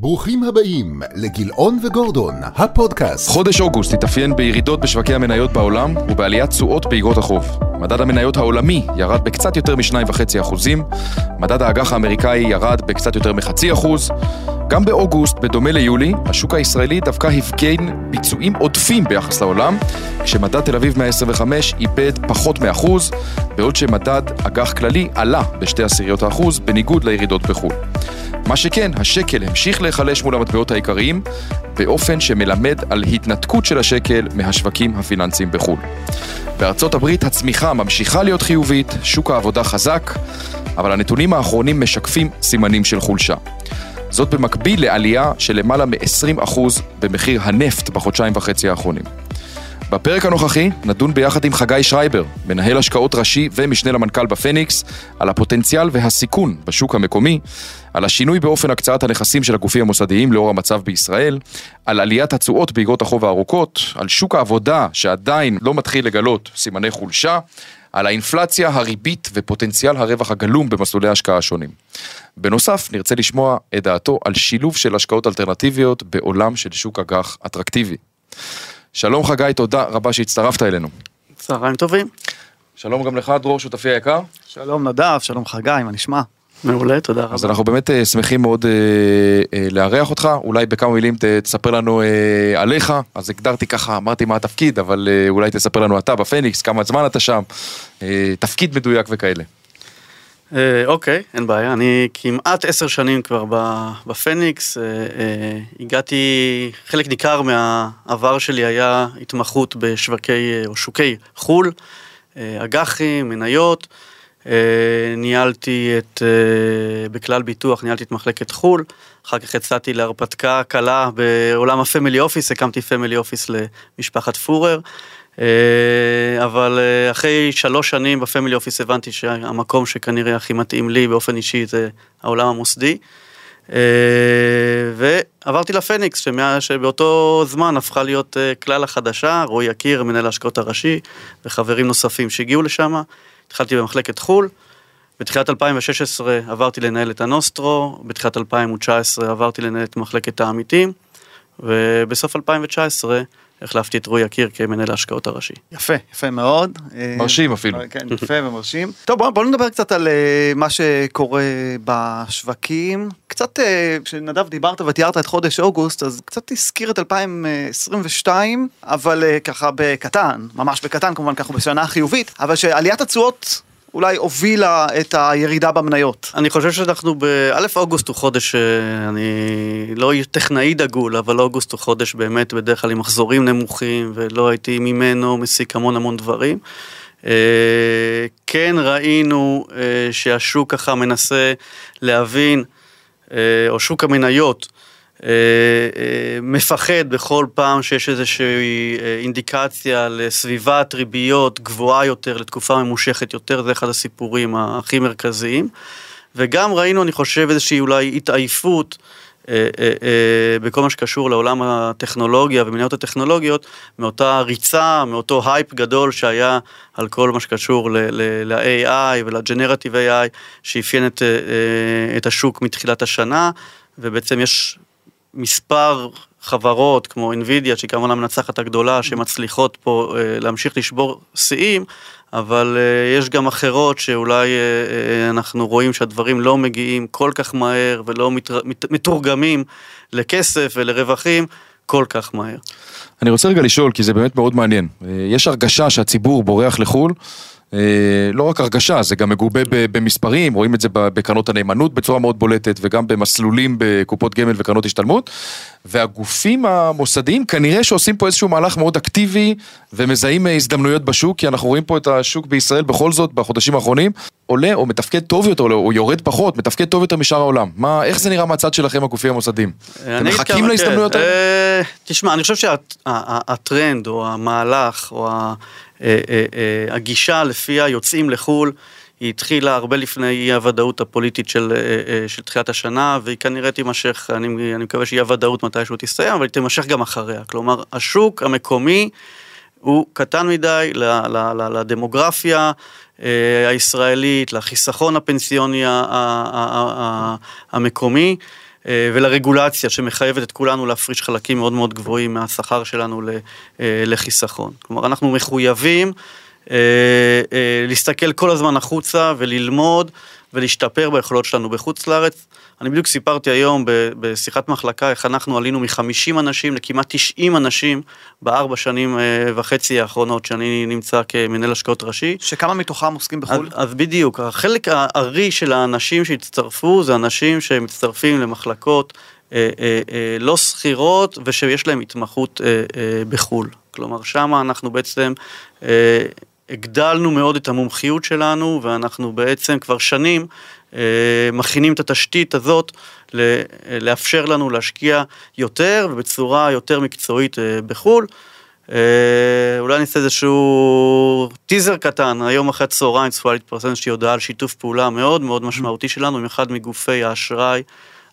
ברוכים הבאים לגילאון וגורדון, הפודקאסט. חודש אוגוסט התאפיין בירידות בשווקי המניות בעולם ובעליית תשואות באגרות החוב. מדד המניות העולמי ירד בקצת יותר מ-2.5%, מדד האג"ח האמריקאי ירד בקצת יותר מחצי אחוז. גם באוגוסט, בדומה ליולי, השוק הישראלי דווקא הפגין ביצועים עודפים ביחס לעולם, כשמדד תל אביב 125 איבד פחות מאחוז, בעוד שמדד אג"ח כללי עלה בשתי עשיריות האחוז, בניגוד לירידות בחו"ל. מה שכן, השקל המשיך להיחלש מול המטבעות העיקריים, באופן שמלמד על התנתקות של השקל מהשווקים הפיננסיים בחו"ל. בארצות הברית הצמיחה ממשיכה להיות חיובית, שוק העבודה חזק, אבל הנתונים האחרונים משקפים סימנים של חולשה. זאת במקביל לעלייה של למעלה מ-20% במחיר הנפט בחודשיים וחצי האחרונים. בפרק הנוכחי נדון ביחד עם חגי שרייבר, מנהל השקעות ראשי ומשנה למנכ"ל בפניקס, על הפוטנציאל והסיכון בשוק המקומי, על השינוי באופן הקצאת הנכסים של הגופים המוסדיים לאור המצב בישראל, על עליית התשואות באגרות החוב הארוכות, על שוק העבודה שעדיין לא מתחיל לגלות סימני חולשה, על האינפלציה, הריבית ופוטנציאל הרווח הגלום במסלולי ההשקעה השונים. בנוסף, נרצה לשמוע את דעתו על שילוב של השקעות אלטרנטיביות בעולם של שוק אג"ח אטרקטיבי. שלום חגי, תודה רבה שהצטרפת אלינו. צהריים טובים. שלום גם לך, דרור, שותפי היקר. שלום נדב, שלום חגי, מה נשמע? מעולה, תודה רבה. אז אנחנו באמת אה, שמחים מאוד אה, אה, לארח אותך, אולי בכמה מילים ת, תספר לנו אה, עליך, אז הגדרתי ככה, אמרתי מה התפקיד, אבל אולי תספר לנו אתה בפניקס, כמה זמן אתה שם, תפקיד מדויק וכאלה. אה, אוקיי, אין בעיה, אני כמעט עשר שנים כבר בפניקס, אה, אה, הגעתי, חלק ניכר מהעבר שלי היה התמחות בשווקי או שוקי חו"ל, אג"חים, מניות, ניהלתי את, בכלל ביטוח, ניהלתי את מחלקת חו"ל, אחר כך יצאתי להרפתקה קלה בעולם ה family office, הקמתי family office למשפחת פורר. אה, אבל אה, אחרי שלוש שנים ב family office הבנתי שהמקום שכנראה הכי מתאים לי באופן אישי זה העולם המוסדי. אה, ועברתי לפניקס, שבאותו זמן הפכה להיות כלל החדשה, רועי יקיר, מנהל ההשקעות הראשי, וחברים נוספים שהגיעו לשם. התחלתי במחלקת חו"ל, בתחילת 2016 עברתי לנהל את הנוסטרו, בתחילת 2019 עברתי לנהל את מחלקת העמיתים, ובסוף 2019 החלפתי את רועי יקיר כמנהל ההשקעות הראשי. יפה, יפה מאוד. אה, מרשים אפילו. כן, יפה ומרשים. טוב, בואו בוא נדבר קצת על אה, מה שקורה בשווקים. קצת, אה, כשנדב דיברת ותיארת את חודש אוגוסט, אז קצת הזכיר את 2022, אבל אה, ככה בקטן, ממש בקטן, כמובן ככה בשנה חיובית, אבל שעליית התשואות אולי הובילה את הירידה במניות. אני חושב שאנחנו באלף אוגוסט הוא חודש, אה, אני לא טכנאי דגול, אבל אוגוסט הוא חודש באמת בדרך כלל עם מחזורים נמוכים, ולא הייתי ממנו מסיק המון המון דברים. אה, כן ראינו אה, שהשוק ככה מנסה להבין, או שוק המניות, מפחד בכל פעם שיש איזושהי אה, אינדיקציה לסביבת ריביות גבוהה יותר לתקופה ממושכת יותר, זה אחד הסיפורים הכי מרכזיים. וגם ראינו, אני חושב, איזושהי אולי התעייפות אה, אה, אה, בכל מה שקשור לעולם הטכנולוגיה ומניות הטכנולוגיות, מאותה ריצה, מאותו הייפ גדול שהיה על כל מה שקשור ל-AI ול-Generative AI, שאפיין אה, אה, את השוק מתחילת השנה, ובעצם יש מספר חברות כמו NVIDIA, שהיא כמובן המנצחת הגדולה, שמצליחות פה אה, להמשיך לשבור שיאים, אבל אה, יש גם אחרות שאולי אה, אנחנו רואים שהדברים לא מגיעים כל כך מהר ולא מתורגמים לכסף ולרווחים כל כך מהר. אני רוצה רגע לשאול, כי זה באמת מאוד מעניין. יש הרגשה שהציבור בורח לחו"ל, לא רק הרגשה, זה גם מגובה במספרים, רואים את זה בקרנות הנאמנות בצורה מאוד בולטת, וגם במסלולים בקופות גמל וקרנות השתלמות, והגופים המוסדיים כנראה שעושים פה איזשהו מהלך מאוד אקטיבי, ומזהים אה, הזדמנויות בשוק, כי אנחנו רואים פה את השוק בישראל בכל זאת, בחודשים האחרונים, עולה או מתפקד טוב יותר, או יורד פחות, מתפקד טוב יותר משאר העולם. מה, איך זה נראה מהצד שלכם, הגופים המוסדיים? אתם מחכים להזדמנויות כן. האלה? אה, תשמע, אני חושב שהטרנד או המהלך או אה, אה, אה, הגישה לפיה יוצאים לחו"ל, היא התחילה הרבה לפני אי הוודאות הפוליטית של, אה, אה, של תחילת השנה, והיא כנראה תימשך, אני, אני מקווה שאי הוודאות מתישהו תסתיים, אבל היא תימשך גם אחריה. כלומר, השוק המקומי הוא קטן מדי לדמוגרפיה אה, הישראלית, לחיסכון הפנסיוני המקומי. אה, ולרגולציה שמחייבת את כולנו להפריש חלקים מאוד מאוד גבוהים מהשכר שלנו אה, לחיסכון. כלומר, אנחנו מחויבים אה, להסתכל כל הזמן החוצה וללמוד ולהשתפר ביכולות שלנו בחוץ לארץ. אני בדיוק סיפרתי היום בשיחת מחלקה איך אנחנו עלינו מ-50 אנשים לכמעט 90 אנשים בארבע שנים אה, וחצי האחרונות שאני נמצא כמנהל השקעות ראשי. שכמה מתוכם עוסקים בחו"ל? אז, אז בדיוק, החלק הארי של האנשים שהצטרפו זה אנשים שמצטרפים למחלקות אה, אה, אה, לא שכירות ושיש להם התמחות אה, אה, בחו"ל. כלומר, שם אנחנו בעצם אה, הגדלנו מאוד את המומחיות שלנו ואנחנו בעצם כבר שנים מכינים את התשתית הזאת לאפשר לנו להשקיע יותר ובצורה יותר מקצועית אה, בחו"ל. אה, אולי אני אעשה איזשהו טיזר קטן, היום אחרי הצהריים צפויה להתפרסם איזושהי הודעה על שיתוף פעולה מאוד מאוד משמעותי שלנו עם אחד מגופי האשראי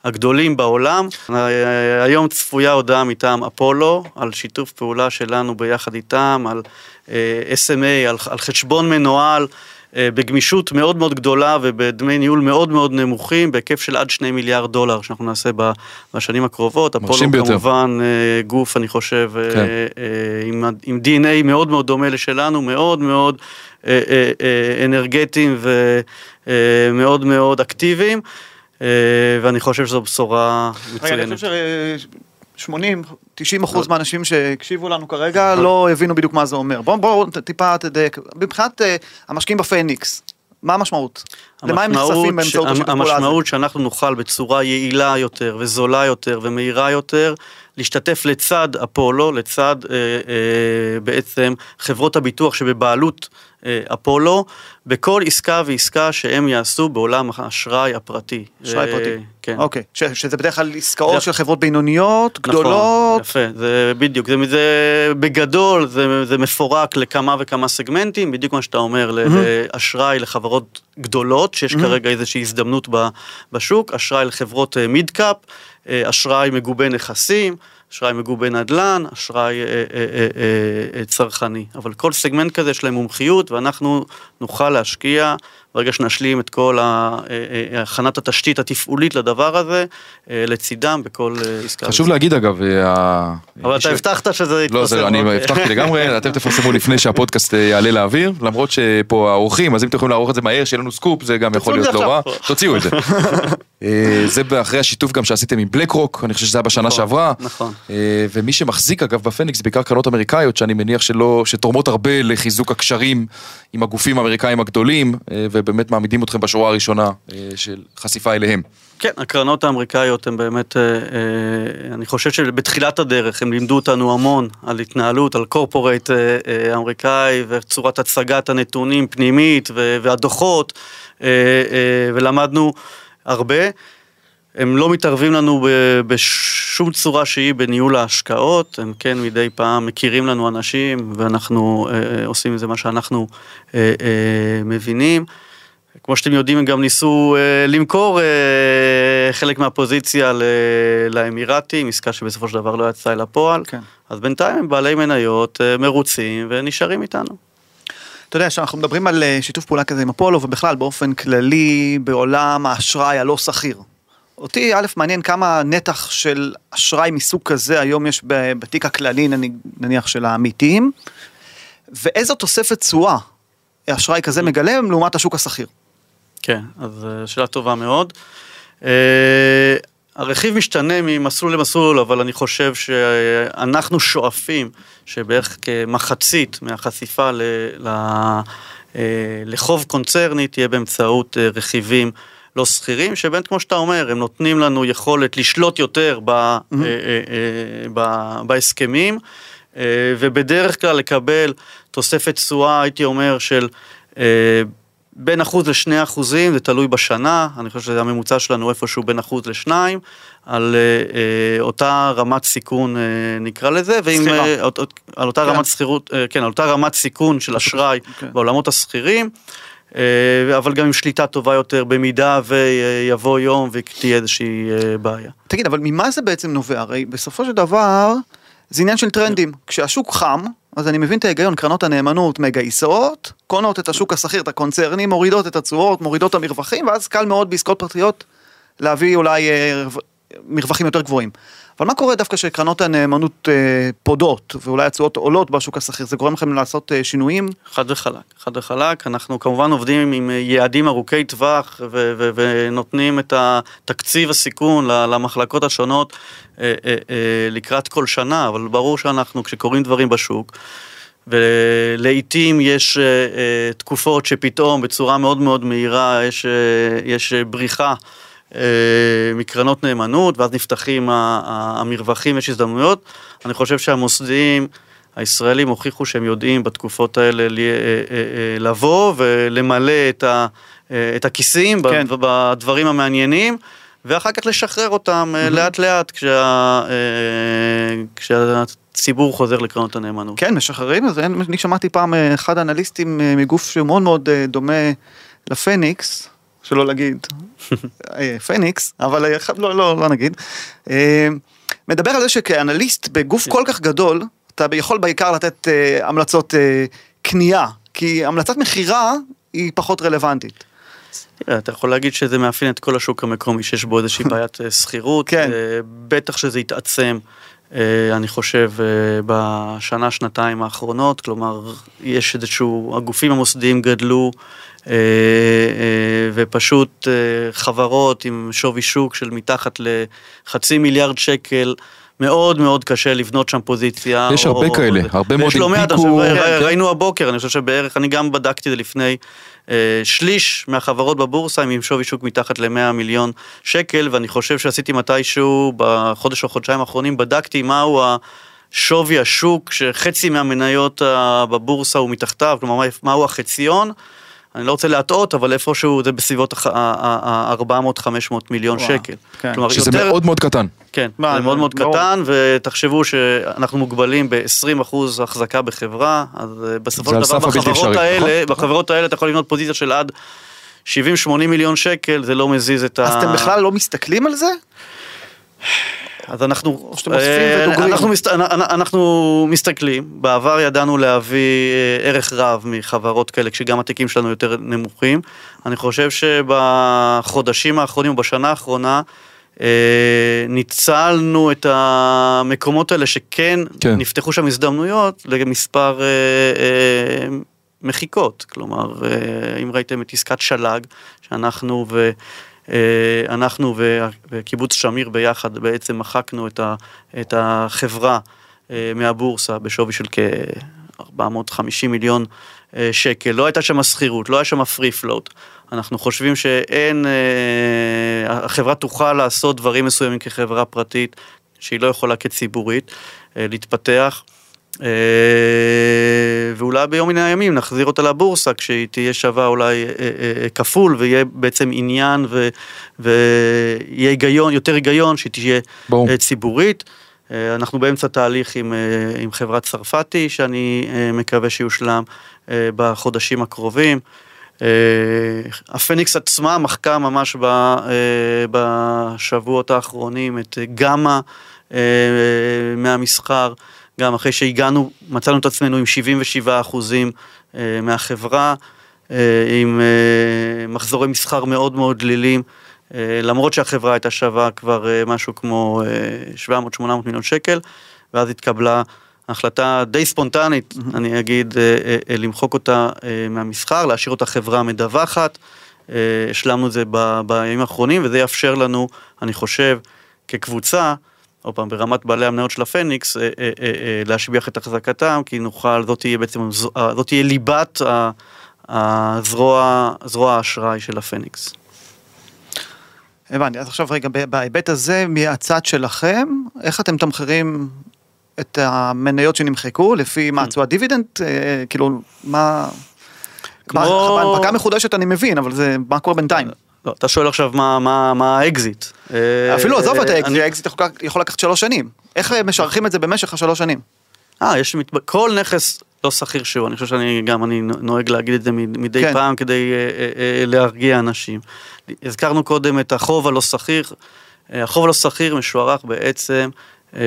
הגדולים בעולם. אה, היום צפויה הודעה מטעם אפולו על שיתוף פעולה שלנו ביחד איתם, על אה, SMA, על חשבון מנוהל. אה, בגמישות מאוד מאוד גדולה ובדמי ניהול מאוד מאוד נמוכים, בהיקף של עד שני מיליארד דולר שאנחנו נעשה בשנים הקרובות. מרשים אפולו ביותר. כמובן אה, גוף, אני חושב, אה, כן. עם, עם DNA מאוד מאוד דומה לשלנו, מאוד מאוד אנרגטיים ומאוד מאוד אקטיביים, ואני חושב שזו בשורה רגע, אני מצוינת. חושב ש... 80, 90 אחוז מהאנשים שהקשיבו לנו כרגע לא הבינו בדיוק מה זה אומר. בואו בוא, טיפה תדייק. מבחינת אה, המשקיעים בפניקס, מה המשמעות? למה הם נחשפים באמצעות השיתוף פעולה הזה? המשמעות שאנחנו נוכל בצורה יעילה יותר וזולה יותר ומהירה יותר להשתתף לצד אפולו, לצד אה, אה, בעצם חברות הביטוח שבבעלות אה, אפולו, בכל עסקה ועסקה שהם יעשו בעולם האשראי הפרטי. אשראי אה, פרטי. כן. אוקיי, ש- שזה בדרך כלל עסקאות זה- של חברות בינוניות, נכון, גדולות. יפה, זה בדיוק, זה, זה בגדול, זה, זה מפורק לכמה וכמה סגמנטים, בדיוק מה שאתה אומר, ל- לאשראי לחברות גדולות, שיש כרגע איזושהי הזדמנות בשוק, אשראי לחברות מיד קאפ, אשראי מגובה נכסים, אשראי מגובה נדל"ן, אשראי אה, אה, אה, צרכני. אבל כל סגמנט כזה יש להם מומחיות, ואנחנו נוכל להשקיע, ברגע שנשלים את כל הכנת התשתית התפעולית לדבר הזה, לצידם בכל עסקה. חשוב להגיד אגב, אבל אתה הבטחת שזה יתפרסם. לא, זה, אני אוקיי. הבטחתי לגמרי, אתם תפרסמו לפני שהפודקאסט יעלה לאוויר, למרות שפה האורחים, אז אם אתם יכולים לערוך את זה מהר, שיהיה לנו סקופ, זה גם יכול להיות לא רע. תוציאו את זה. אה, זה אחרי השיתוף גם שעשיתם עם BlackRock, אני חושב שזה היה בשנה נכון, שעברה. נכון. אה, ומי שמחזיק אגב בפניקס, בעיקר קרנות אמריקאיות, שאני מניח שלא, שתורמות הרבה לחיזוק הקשרים עם הגופים האמריקאים הגדולים, אה, ובאמת מעמידים אתכם בשורה הראשונה של חשיפה אליהם. כן, הקרנות האמריקאיות הן באמת, אני חושב שבתחילת הדרך הם לימדו אותנו המון על התנהלות, על קורפורייט אמריקאי וצורת הצגת הנתונים פנימית והדוחות, ולמדנו הרבה. הם לא מתערבים לנו בשום צורה שהיא בניהול ההשקעות, הם כן מדי פעם מכירים לנו אנשים ואנחנו אה, עושים עם זה מה שאנחנו אה, אה, מבינים. כמו שאתם יודעים, הם גם ניסו אה, למכור אה, חלק מהפוזיציה ל- לאמירתים, עסקה שבסופו של דבר לא יצאה אל הפועל. כן. אז בינתיים הם בעלי מניות אה, מרוצים ונשארים איתנו. אתה יודע, כשאנחנו מדברים על אה, שיתוף פעולה כזה עם אפולו, ובכלל באופן כללי בעולם האשראי הלא שכיר. אותי א' מעניין כמה נתח של אשראי מסוג כזה היום יש בתיק הכללי נני- נניח של העמיתים, ואיזו תוספת תשואה אשראי כזה מגלם לעומת השוק השכיר. כן, אז אה, שאלה טובה מאוד. אה, הרכיב משתנה ממסלול למסלול, אבל אני חושב שאנחנו שואפים שבערך כמחצית מהחשיפה ל, ל, אה, לחוב קונצרני תהיה באמצעות אה, רכיבים לא שכירים, שבאמת כמו שאתה אומר, הם נותנים לנו יכולת לשלוט יותר ב, אה, ב, בהסכמים, ובדרך כלל לקבל תוספת תשואה, הייתי אומר, של בין אחוז לשני אחוזים, זה תלוי בשנה, אני חושב שזה הממוצע שלנו איפשהו בין אחוז לשניים, על אה, אה, אותה רמת סיכון אה, נקרא לזה, ואם. אה, אות- אות- על אותה כן. רמת שכירות, אה, כן, על אותה רמת סיכון של אשראי כן. בעולמות השכירים, אה, אבל גם עם שליטה טובה יותר, במידה ויבוא יום ותהיה איזושהי אה, בעיה. תגיד, אבל ממה זה בעצם נובע? הרי בסופו של דבר זה עניין של טרנדים. כשהשוק חם, אז אני מבין את ההיגיון, קרנות הנאמנות מגייסות, קונות את השוק השכיר, את הקונצרנים, מורידות את התשואות, מורידות את המרווחים, ואז קל מאוד בעסקאות פרטיות להביא אולי אה, רו- מרווחים יותר גבוהים. אבל מה קורה דווקא שקרנות הנאמנות אה, פודות, ואולי התשואות עולות בשוק השכיר, זה גורם לכם לעשות אה, שינויים? חד וחלק, חד וחלק, אנחנו כמובן עובדים עם יעדים ארוכי טווח ו- ו- ונותנים את התקציב הסיכון למחלקות השונות אה, אה, אה, לקראת כל שנה, אבל ברור שאנחנו, כשקורים דברים בשוק, ולעיתים יש uh, תקופות שפתאום בצורה מאוד מאוד מהירה יש, uh, יש בריחה uh, מקרנות נאמנות ואז נפתחים המרווחים, יש הזדמנויות. אני חושב שהמוסדיים הישראלים הוכיחו שהם יודעים בתקופות האלה לבוא ולמלא את, ה, את הכיסים כן. בדברים המעניינים. ואחר כך לשחרר אותם mm-hmm. לאט לאט כשה, כשה, ציבור חוזר לקרנות הנאמנות. כן, משחררים את זה. אני שמעתי פעם אה, אחד האנליסטים אה, מגוף שהוא מאוד מאוד אה, דומה לפניקס, שלא להגיד פניקס, אבל לא, לא, לא נגיד. מדבר על זה שכאנליסט בגוף כן. כל כך גדול, אתה יכול בעיקר לתת המלצות קנייה, כי המלצת מכירה היא פחות רלוונטית. אתה יכול להגיד שזה מאפיין את כל השוק המקומי, שיש בו איזושהי בעיית שכירות, כן. בטח שזה יתעצם אה, אני חושב, אה, בשנה, שנתיים האחרונות, כלומר, יש איזשהו, הגופים המוסדיים גדלו, אה, ופשוט חברות עם שווי שוק של מתחת לחצי מיליארד שקל, מאוד מאוד קשה לבנות שם פוזיציה. יש הרבה כאלה, הרבה מאוד הנפיקו. יש לא מעט, ראינו הבוקר, אני חושב שבערך, אני גם בדקתי את זה לפני אה, שליש מהחברות בבורסה הם עם שווי שוק מתחת ל-100 מיליון שקל, ואני חושב שעשיתי מתישהו בחודש או חודשיים האחרונים, בדקתי מהו שווי השוק, שחצי מהמניות בבורסה הוא מתחתיו, כלומר מהו החציון. אני לא רוצה להטעות, אבל איפשהו זה בסביבות ה-400-500 מיליון וואו, שקל. כן. כלומר, שזה יותר... מאוד מאוד קטן. כן, מה, זה מאוד מאוד לא... קטן, ותחשבו שאנחנו מוגבלים ב-20% החזקה בחברה, אז אה, בסופו של דבר בחברות האלה, נכון, נכון. בחברות האלה אתה יכול לבנות פוזיציה של עד 70-80 מיליון שקל, זה לא מזיז את אז ה... אז אתם בכלל לא מסתכלים על זה? אז אנחנו, אה, אנחנו, מסת, אנחנו מסתכלים, בעבר ידענו להביא אה, ערך רב מחברות כאלה, כשגם התיקים שלנו יותר נמוכים. אני חושב שבחודשים האחרונים, בשנה האחרונה, אה, ניצלנו את המקומות האלה שכן כן. נפתחו שם הזדמנויות למספר מחיקות. כלומר, אם ראיתם את עסקת שלג, שאנחנו ו... אה, אנחנו וקיבוץ שמיר ביחד בעצם מחקנו את החברה אה, מהבורסה בשווי של כ-450 מיליון אה, שקל. לא הייתה שם שכירות, לא היה שם פרי פלוט. אנחנו חושבים שאין, החברה תוכל לעשות דברים מסוימים כחברה פרטית, שהיא לא יכולה כציבורית, להתפתח. אה, ואולי ביום מן הימים נחזיר אותה לבורסה כשהיא תהיה שווה אולי אה, אה, כפול ויהיה בעצם עניין ויהיה היגיון, יותר היגיון שהיא תהיה בוא. ציבורית. אנחנו באמצע תהליך עם, עם חברת צרפתי שאני מקווה שיושלם בחודשים הקרובים. הפניקס עצמה מחקה ממש בשבועות האחרונים את גמא מהמסחר. גם אחרי שהגענו, מצאנו את עצמנו עם 77 אחוזים אה, מהחברה, אה, עם אה, מחזורי מסחר מאוד מאוד דלילים, למרות שהחברה הייתה שווה כבר משהו כמו 700-800 מיליון שקל, ואז התקבלה החלטה די ספונטנית. אני אגיד, למחוק אותה מהמסחר, להשאיר אותה חברה מדווחת. השלמנו את זה בימים האחרונים, וזה יאפשר לנו, אני חושב, כקבוצה, עוד פעם, ברמת בעלי המניות של הפניקס, אה, אה, אה, להשביח את החזקתם, כי נוכל, זאת תהיה בעצם, זאת תהיה ליבת הזרוע, זרוע האשראי של הפניקס. הבנתי, אז עכשיו רגע, בהיבט הזה, מהצד שלכם, איך אתם תמחרים את המניות שנמחקו, לפי מה, תשואת דיבידנד? כאילו, מה... כמו... בהנפקה מחודשת אני מבין, אבל זה, מה קורה בינתיים? לא, אתה שואל עכשיו מה, מה, מה האקזיט. אפילו עזוב את האקזיט, האקזיט יכול, לקחת שלוש שנים. איך משערכים את זה במשך השלוש שנים? אה, יש. כל נכס לא שכיר שהוא, אני חושב שאני גם, אני נוהג להגיד את זה מדי כן. פעם כדי אה, אה, אה, להרגיע אנשים. הזכרנו קודם את החוב הלא סחיר, אה, החוב הלא סחיר משוערך בעצם אה,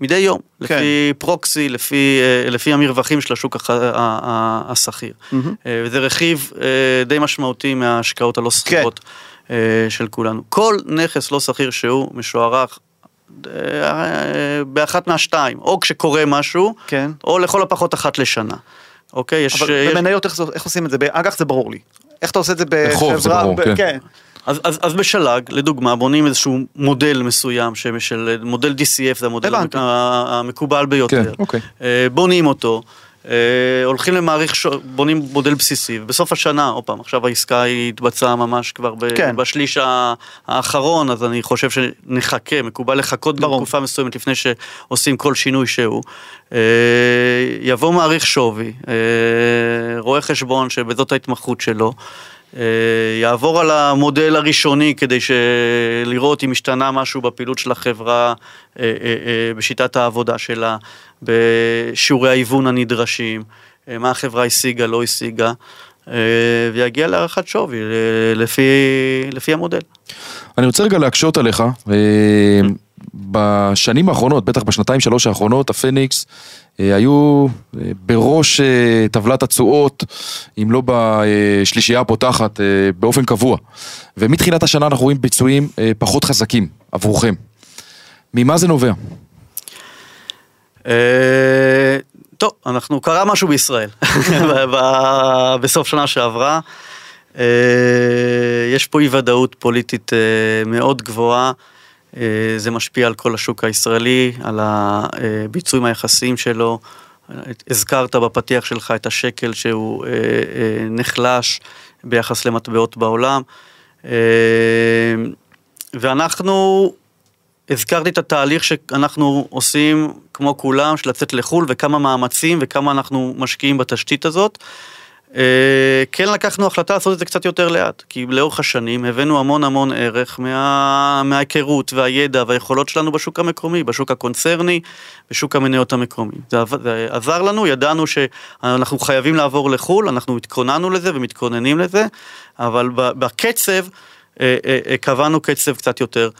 מדי יום, כן. לפי פרוקסי, לפי, אה, לפי המרווחים של השוק השכיר. Mm-hmm. וזה רכיב אה, די משמעותי מההשקעות הלא שכירות. כן. של כולנו. כל נכס לא שכיר שהוא משוערך באחת מהשתיים, או כשקורה משהו, כן. או לכל הפחות אחת לשנה. אוקיי, יש... אבל יש... במניות איך, זה- איך עושים את זה? באג"ח זה ברור לי. איך אתה עושה את זה בחברה? בחוב זה ברור, ב- כן. אז, אז, אז בשלג, לדוגמה, בונים איזשהו מודל מסוים, של, מודל DCF, זה המודל הבנתי. המק- המקובל ביותר. כן, אוקיי. אה, בונים אותו, אה, הולכים למעריך, ש... בונים מודל בסיסי, ובסוף השנה, עוד פעם, עכשיו העסקה היא התבצעה ממש כבר ב... כן. בשליש האחרון, אז אני חושב שנחכה, מקובל לחכות ברור. בתקופה מסוימת לפני שעושים כל שינוי שהוא. אה, יבוא מעריך שווי, אה, רואה חשבון שבזאת ההתמחות שלו. אה, יעבור על המודל הראשוני כדי לראות אם השתנה משהו בפעילות של החברה, אה, אה, בשיטת העבודה שלה, בשיעורי ההיוון הנדרשים, מה החברה השיגה, לא השיגה, ויגיע להערכת שווי לפי, לפי המודל. אני רוצה רגע להקשות עליך. בשנים האחרונות, בטח בשנתיים שלוש האחרונות, הפניקס היו אה, בראש אה, טבלת התשואות, אם לא בשלישייה הפותחת, אה, באופן קבוע. ומתחילת השנה אנחנו רואים ביצועים אה, פחות חזקים עבורכם. ממה זה נובע? אה, טוב, אנחנו, קרה משהו בישראל בסוף שנה שעברה. אה, יש פה אי ודאות פוליטית אה, מאוד גבוהה. אה, זה משפיע על כל השוק הישראלי, על הביצועים היחסיים שלו. הזכרת בפתיח שלך את השקל שהוא אה, אה, נחלש ביחס למטבעות בעולם. ואנחנו הזכרתי את התהליך שאנחנו עושים, כמו כולם, של לצאת לחו"ל, וכמה מאמצים וכמה אנחנו משקיעים בתשתית הזאת. אה, כן לקחנו החלטה לעשות את זה קצת יותר לאט, כי לאורך השנים הבאנו המון המון ערך מה, מההיכרות והידע והיכולות שלנו בשוק המקומי, בשוק הקונצרני, בשוק המניות המקומי. זה, זה עזר לנו, ידענו שאנחנו חייבים לעבור לחו"ל, אנחנו התכוננו לזה ומתכוננים לזה, אבל בקצב, אה, אה, קבענו קצב קצת יותר.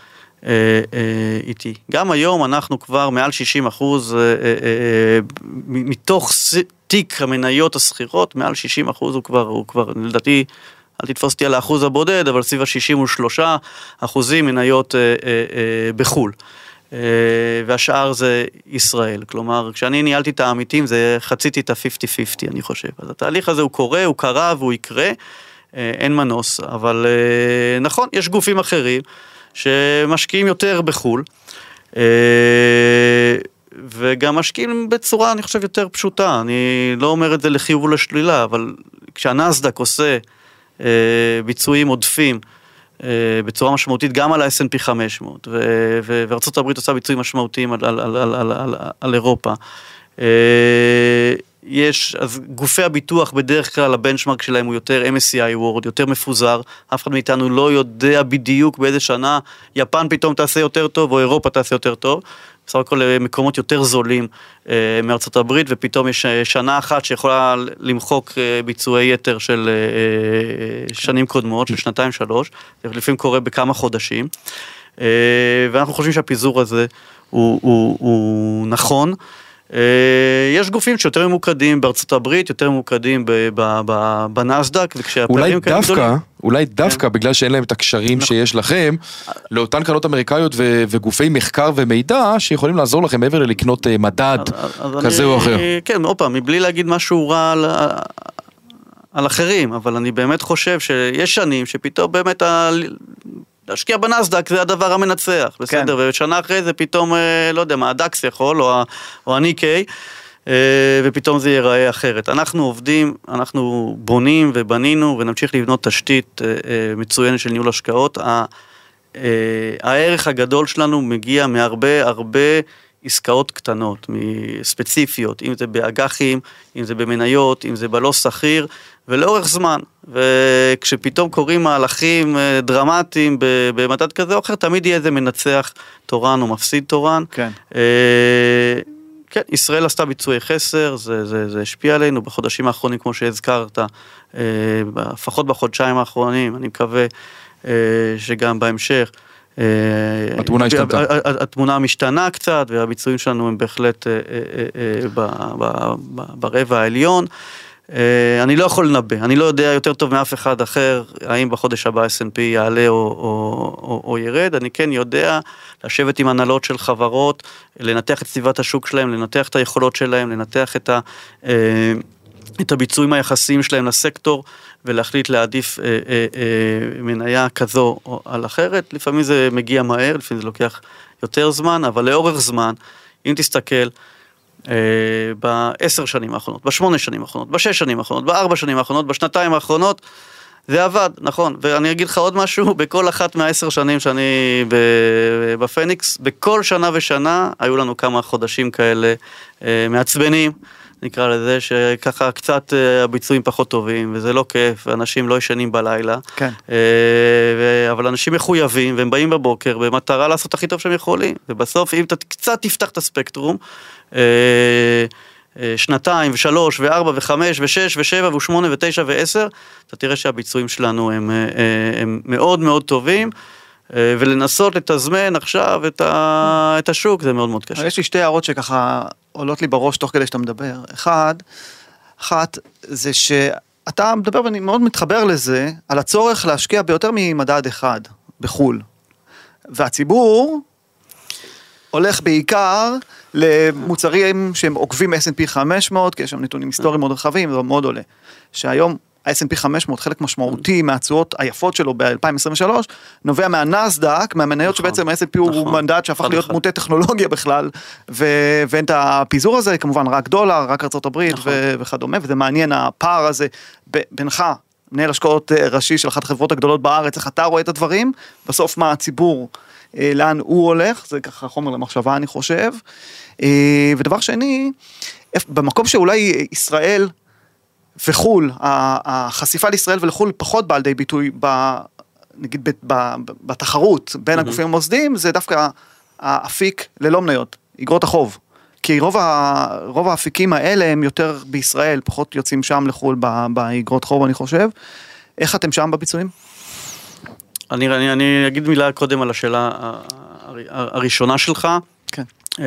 איטי. גם היום אנחנו כבר מעל 60 אחוז מתוך תיק המניות השכירות, מעל 60 אחוז הוא כבר, הוא כבר, לדעתי, אל תתפוס אותי על האחוז הבודד, אבל סביב ה-63 אחוזים מניות אה, אה, אה, בחו"ל. אה, והשאר זה ישראל. כלומר, כשאני ניהלתי את העמיתים, זה חציתי את ה-50-50, אני חושב. אז התהליך הזה הוא קורה, הוא קרה והוא יקרה, אה, אין מנוס. אבל אה, נכון, יש גופים אחרים שמשקיעים יותר בחו"ל. אה, וגם משקיעים בצורה, אני חושב, יותר פשוטה. אני לא אומר את זה לחיוב ולשלילה, אבל כשהנסדק עושה אה, ביצועים עודפים אה, בצורה משמעותית גם על ה-S&P 500, ו- וארצות הברית עושה ביצועים משמעותיים על, על, על, על, על, על, על אירופה. אה, יש, אז גופי הביטוח בדרך כלל הבנצ'מרק שלהם הוא יותר MSCI World, יותר מפוזר, אף אחד מאיתנו לא יודע בדיוק באיזה שנה יפן פתאום תעשה יותר טוב או אירופה תעשה יותר טוב. בסך הכל אה, מקומות יותר זולים אה, מארצות הברית ופתאום יש אה, שנה אחת שיכולה למחוק אה, ביצועי יתר של אה, אה, שנים קודמות, של שנתיים שלוש, זה לפעמים קורה בכמה חודשים. אה, ואנחנו חושבים שהפיזור הזה הוא, הוא, הוא נכון. אה, יש גופים שיותר ממוקדים בארצות הברית, יותר ממוקדים ב- ב- ב- בנסדק, וכשהפערים אולי כאלה דווקא, גדולים- אולי דווקא בגלל שאין להם את הקשרים נכון. שיש לכם, לאותן קרנות אמריקאיות ו- וגופי מחקר ומידע שיכולים לעזור לכם מעבר ללקנות אה, מדד אז כזה אני- או אחר. כן, עוד פעם, מבלי להגיד משהו רע על, על אחרים, אבל אני באמת חושב שיש שנים שפתאום באמת ה... להשקיע בנסדק זה הדבר המנצח, בסדר? כן. ושנה אחרי זה פתאום, אה, לא יודע מה, הדקס יכול, או, או הניקיי, אה, ופתאום זה ייראה אחרת. אנחנו עובדים, אנחנו בונים ובנינו ונמשיך לבנות תשתית אה, מצוינת של ניהול השקעות. הערך הגדול שלנו מגיע מהרבה הרבה עסקאות קטנות, ספציפיות, אם זה באג"חים, אם זה במניות, אם זה בלא שכיר, ולאורך זמן. וכשפתאום קורים מהלכים אה, דרמטיים במדד כזה או אחר, תמיד יהיה איזה מנצח תורן או מפסיד תורן. כן. אה, כן, ישראל עשתה ביצועי חסר, זה, זה, זה השפיע עלינו בחודשים האחרונים, כמו שהזכרת, אה, לפחות בחודשיים האחרונים, אני מקווה שגם בהמשך. אה, התמונה השתנתה. התמונה משתנה קצת, והביצועים שלנו הם בהחלט אה, אה, ברבע העליון. אני לא יכול לנבא, אני לא יודע יותר טוב מאף אחד אחר האם בחודש הבא S&P יעלה או, או, או, או ירד, אני כן יודע לשבת עם הנהלות של חברות, לנתח את סביבת השוק שלהם, לנתח את היכולות שלהם, לנתח את, ה, את הביצועים היחסיים שלהם לסקטור ולהחליט להעדיף מניה כזו על אחרת, לפעמים זה מגיע מהר, לפעמים זה לוקח יותר זמן, אבל לאורך זמן, אם תסתכל, אה, בעשר שנים האחרונות, בשמונה שנים האחרונות, בשש שנים האחרונות, בארבע שנים האחרונות, בשנתיים האחרונות, זה עבד, נכון. ואני אגיד לך עוד משהו, בכל אחת מהעשר שנים שאני בפניקס, בכל שנה ושנה היו לנו כמה חודשים כאלה אה, מעצבנים. נקרא לזה, שככה קצת אה, הביצועים פחות טובים, וזה לא כיף, ואנשים לא ישנים בלילה. כן. אבל אנשים מחויבים, והם באים בבוקר במטרה לעשות הכי טוב שהם יכולים. ובסוף, אם אתה קצת תפתח את הספקטרום, אה, אה, שנתיים ושלוש וארבע וחמש ושש ושבע ושמונה ותשע ועשר, אתה תראה שהביצועים שלנו הם, אה, הם מאוד מאוד טובים. ולנסות לתזמן עכשיו את, ה, את השוק זה מאוד מאוד קשה. יש לי שתי הערות שככה עולות לי בראש תוך כדי שאתה מדבר. אחד, אחת זה שאתה מדבר ואני מאוד מתחבר לזה, על הצורך להשקיע ביותר ממדד אחד בחו"ל. והציבור הולך בעיקר למוצרים שהם עוקבים S&P 500, כי יש שם נתונים היסטוריים מאוד רחבים, זה מאוד עולה. שהיום ה-S&P 500, חלק משמעותי מהתשואות היפות שלו ב-2023, נובע מהנסדק, מהמניות נכון, שבעצם ה-S&P נכון, הוא מנדט שהפך להיות אחד. מוטה טכנולוגיה בכלל, ו- ואין את הפיזור הזה, כמובן רק דולר, רק ארה"ב נכון. ו- וכדומה, וזה מעניין הפער הזה בינך, מנהל השקעות אה, ראשי של אחת החברות הגדולות בארץ, איך אתה רואה את הדברים, בסוף מה הציבור אה, לאן הוא הולך, זה ככה חומר למחשבה אני חושב. אה, ודבר שני, במקום שאולי ישראל וחו"ל, החשיפה לישראל ולחו"ל פחות בא לידי ביטוי, ב, נגיד בתחרות בין הגופים המוסדיים, זה דווקא האפיק ללא מניות, אגרות החוב. כי רוב, ה, רוב האפיקים האלה הם יותר בישראל, פחות יוצאים שם לחו"ל באגרות חוב אני חושב. איך אתם שם בביצועים? אני, אני, אני אגיד מילה קודם על השאלה הראשונה שלך. כן. אה,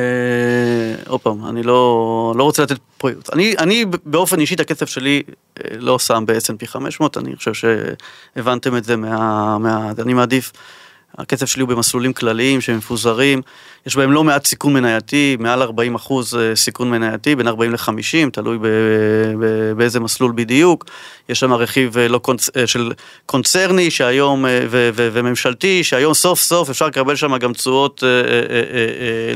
עוד פעם, אני לא, לא רוצה לתת פרויקט. אני, אני באופן אישי את הכסף שלי אה, לא שם ב-S&P 500, אני חושב שהבנתם את זה מה... מה אני מעדיף הכסף שלי הוא במסלולים כלליים שמפוזרים, יש בהם לא מעט סיכון מנייתי, מעל 40 אחוז אה, סיכון מנייתי, בין 40 ל-50, תלוי ב- ב- באיזה מסלול בדיוק. יש שם רכיב אה, לא קונצ... אה, של קונצרני שהיום, ו- ו- וממשלתי, שהיום סוף סוף אפשר לקבל שם גם תשואות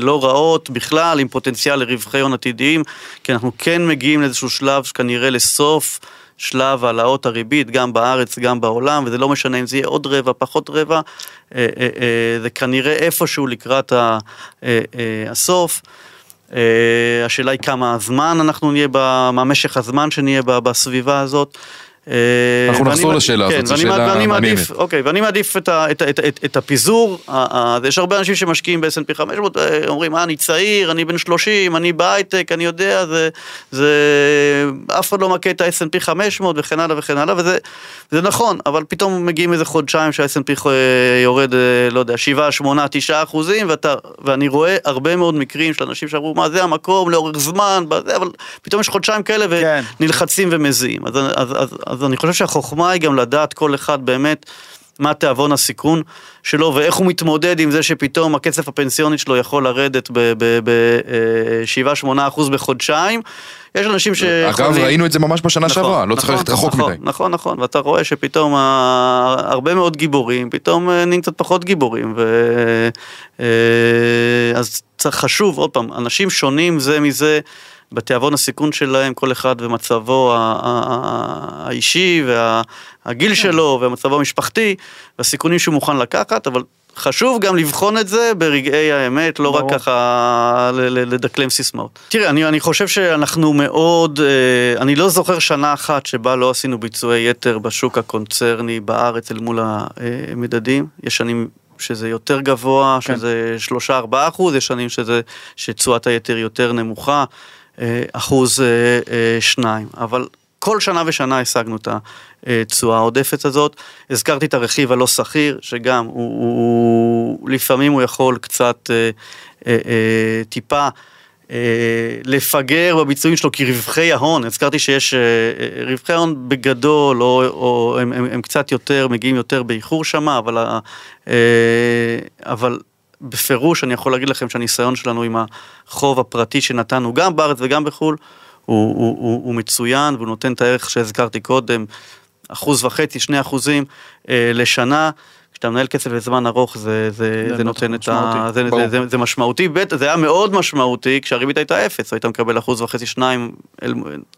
לא רעות בכלל, עם פוטנציאל לרווחי הון עתידיים, כי אנחנו כן מגיעים לאיזשהו שלב שכנראה לסוף. שלב העלאות הריבית, גם בארץ, גם בעולם, וזה לא משנה אם זה יהיה עוד רבע, פחות רבע, אה, אה, אה, זה כנראה איפשהו לקראת הסוף. השאלה היא כמה זמן אנחנו נהיה, מה משך הזמן שנהיה בסביבה הזאת. אה, אנחנו נחזור לשאלה הזאת, זו שאלה מעניינת. אוקיי, ואני מעדיף את, ה, את, את, את, את הפיזור, יש הרבה אנשים שמשקיעים ב-S&P 500, אה, אומרים, אה, אני צעיר, אני בן 30, אני בהייטק, אני יודע, זה, זה, אף אחד לא מכה את ה-S&P 500 וכן הלאה וכן הלאה, וזה זה נכון, אבל פתאום מגיעים איזה חודשיים שה-S&P יורד, אה, לא יודע, 7, 8, 9 אחוזים, ואני רואה הרבה מאוד מקרים של אנשים שאמרו, מה זה המקום לאורך זמן, אבל פתאום יש חודשיים כאלה כן. ונלחצים ומזיעים. אז, אז, אני חושב שהחוכמה היא גם לדעת כל אחד באמת מה תיאבון הסיכון שלו ואיך הוא מתמודד עם זה שפתאום הכסף הפנסיוני שלו יכול לרדת ב-7-8% אה, בחודשיים. יש אנשים שיכולים... אגב, ראינו את זה ממש בשנה נכון, שעברה, לא צריך נכון, ללכת רחוק נכון, מדי. נכון, נכון, ואתה רואה שפתאום הרבה מאוד גיבורים, פתאום אה, נהיים קצת פחות גיבורים. ו... אה, אז חשוב, עוד פעם, אנשים שונים זה מזה. בתיאבון הסיכון שלהם, כל אחד ומצבו האישי והגיל כן. שלו ומצבו המשפחתי והסיכונים שהוא מוכן לקחת, אבל חשוב גם לבחון את זה ברגעי האמת, לא רק ככה לדקלם סיסמאות. תראה, אני, אני חושב שאנחנו מאוד, אה, אני לא זוכר שנה אחת שבה לא עשינו ביצועי יתר בשוק הקונצרני בארץ אל מול המדדים. יש שנים שזה יותר גבוה, כן. שזה 3-4 אחוז, יש שנים שזה, שתשואת היתר יותר נמוכה. אה, אחוז אה, אה, שניים, אבל כל שנה ושנה השגנו את התשואה העודפת הזאת. הזכרתי את הרכיב הלא שכיר, שגם הוא, הוא לפעמים הוא יכול קצת טיפה לפגר בביצועים שלו כרווחי ההון, הזכרתי שיש רווחי ההון בגדול, או, או הם, הם, הם קצת יותר, מגיעים יותר באיחור שמה, אבל, אבל בפירוש אני יכול להגיד לכם שהניסיון שלנו עם החוב הפרטי שנתנו גם בארץ וגם בחו"ל, הוא, הוא, הוא, הוא מצוין והוא נותן את הערך שהזכרתי קודם, אחוז וחצי, שני אחוזים אה, לשנה. כשאתה מנהל כסף לזמן ארוך זה, זה, זה זה נותן את. ה... זה. זה, זה, זה משמעותי, ב' זה היה מאוד משמעותי כשהריבית הייתה אפס, היית מקבל אחוז וחצי, שניים, אל,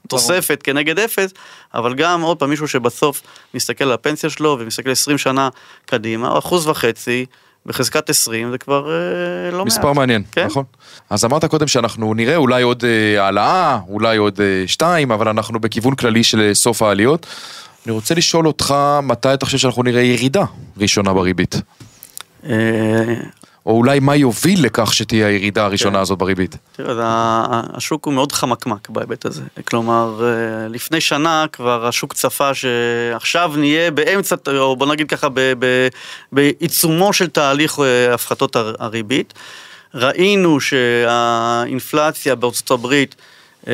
תוספת כנגד אפס, אבל גם עוד פעם מישהו שבסוף מסתכל על הפנסיה שלו ומסתכל 20 שנה קדימה, אחוז וחצי בחזקת 20 זה כבר אה, לא מעט. מספר מעניין, כן. נכון? אז אמרת קודם שאנחנו נראה אולי עוד אה, העלאה, אולי עוד אה, שתיים, אבל אנחנו בכיוון כללי של סוף העליות. אני רוצה לשאול אותך, מתי אתה חושב שאנחנו נראה ירידה ראשונה בריבית? או אולי מה יוביל לכך שתהיה הירידה הראשונה כן. הזאת בריבית? תראה, השוק הוא מאוד חמקמק בהיבט הזה. כלומר, אה, לפני שנה כבר השוק צפה שעכשיו נהיה באמצע, או בוא נגיד ככה, בעיצומו של תהליך אה, הפחתות הר- הריבית. ראינו שהאינפלציה בארצות הברית אה,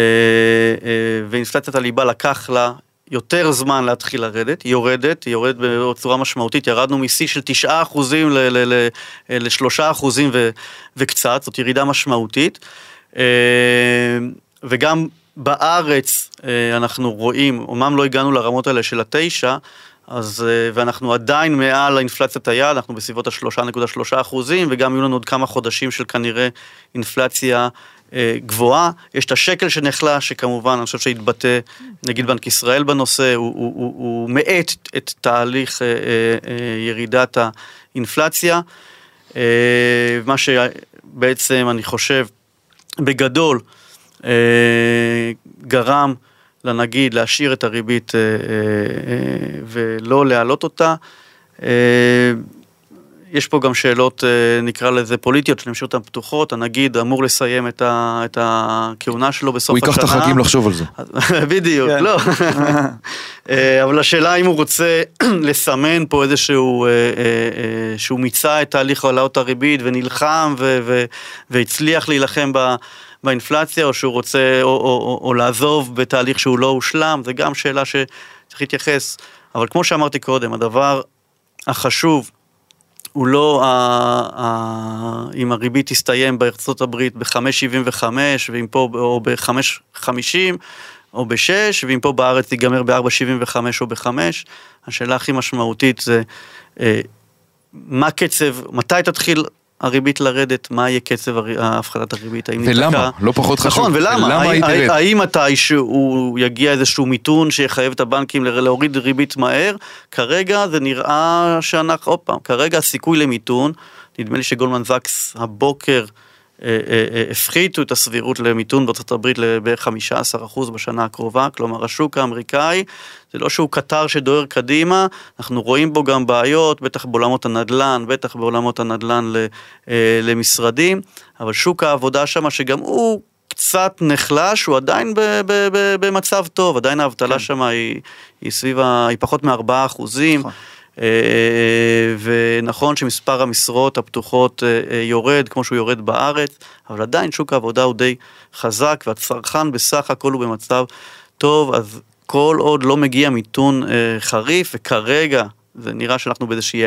ואינפלציית הליבה לקח לה יותר זמן להתחיל לרדת, היא יורדת, היא יורדת בצורה משמעותית, ירדנו משיא של 9 אחוזים ל-3 אחוזים ו- וקצת, זאת ירידה משמעותית. אה, וגם בארץ אה, אנחנו רואים, אומנם לא הגענו לרמות האלה של התשע, אז, אה, ואנחנו עדיין מעל האינפלציית היעד, אנחנו בסביבות ה-3.3 אחוזים, וגם יהיו לנו עוד כמה חודשים של כנראה אינפלציה גבוהה. יש את השקל שנחלש, שכמובן, אני חושב שהתבטא נגיד בנק ישראל בנושא, הוא, הוא, הוא, הוא מאט את תהליך אה, אה, אה, ירידת האינפלציה. אה, מה שבעצם אני חושב בגדול אה, גרם לנגיד להשאיר את הריבית אה, אה, אה, ולא להעלות אותה. יש פה גם שאלות, אה, נקרא לזה פוליטיות, שאני משאיר אותן פתוחות. הנגיד אמור לסיים את, ה, את הכהונה שלו בסוף הוא השנה. ייקח את החגים לחשוב על זה. בדיוק, כן. לא. אה, אבל השאלה אם הוא רוצה לסמן פה איזשהו, אה, שהוא מיצה את תהליך העלאות הריבית ונלחם ו- ו- והצליח להילחם ב... באינפלציה, או שהוא רוצה, או, או, או, או לעזוב בתהליך שהוא לא הושלם, זה גם שאלה שצריך להתייחס. אבל כמו שאמרתי קודם, הדבר החשוב הוא לא אם הריבית תסתיים בארצות הברית ב-5.75 ואם פה או ב-5.50 או ב-6 ואם פה בארץ ייגמר ב-4.75 או ב-5. השאלה הכי משמעותית זה אה, מה קצב, מתי תתחיל הריבית לרדת, מה יהיה קצב הפחתת הריבית, האם ולמה? ניתקע- לא פחות חשוב. נכון, ולמה? ולמה היא תרד? האם מתישהו יגיע איזשהו מיתון שיחייב את הבנקים להוריד ריבית מהר? כרגע זה נראה שאנחנו, עוד פעם, כרגע הסיכוי למיתון, נדמה לי שגולדמן זקס הבוקר הפחיתו את הסבירות למיתון בארצות הברית לבערך 15% בשנה הקרובה, כלומר השוק האמריקאי זה לא שהוא קטר שדוהר קדימה, אנחנו רואים בו גם בעיות, בטח בעולמות הנדל"ן, בטח בעולמות הנדל"ן אה, למשרדים, אבל שוק העבודה שם שגם הוא קצת נחלש, הוא עדיין ב- ב- ב- במצב טוב, עדיין האבטלה שם היא, היא סביב, ה- היא פחות מ-4 אחוזים. נכון. אה, ונכון שמספר המשרות הפתוחות אה, אה, יורד כמו שהוא יורד בארץ, אבל עדיין שוק העבודה הוא די חזק והצרכן בסך הכל הוא במצב טוב, אז כל עוד לא מגיע מיתון חריף, וכרגע זה נראה שאנחנו באיזושהי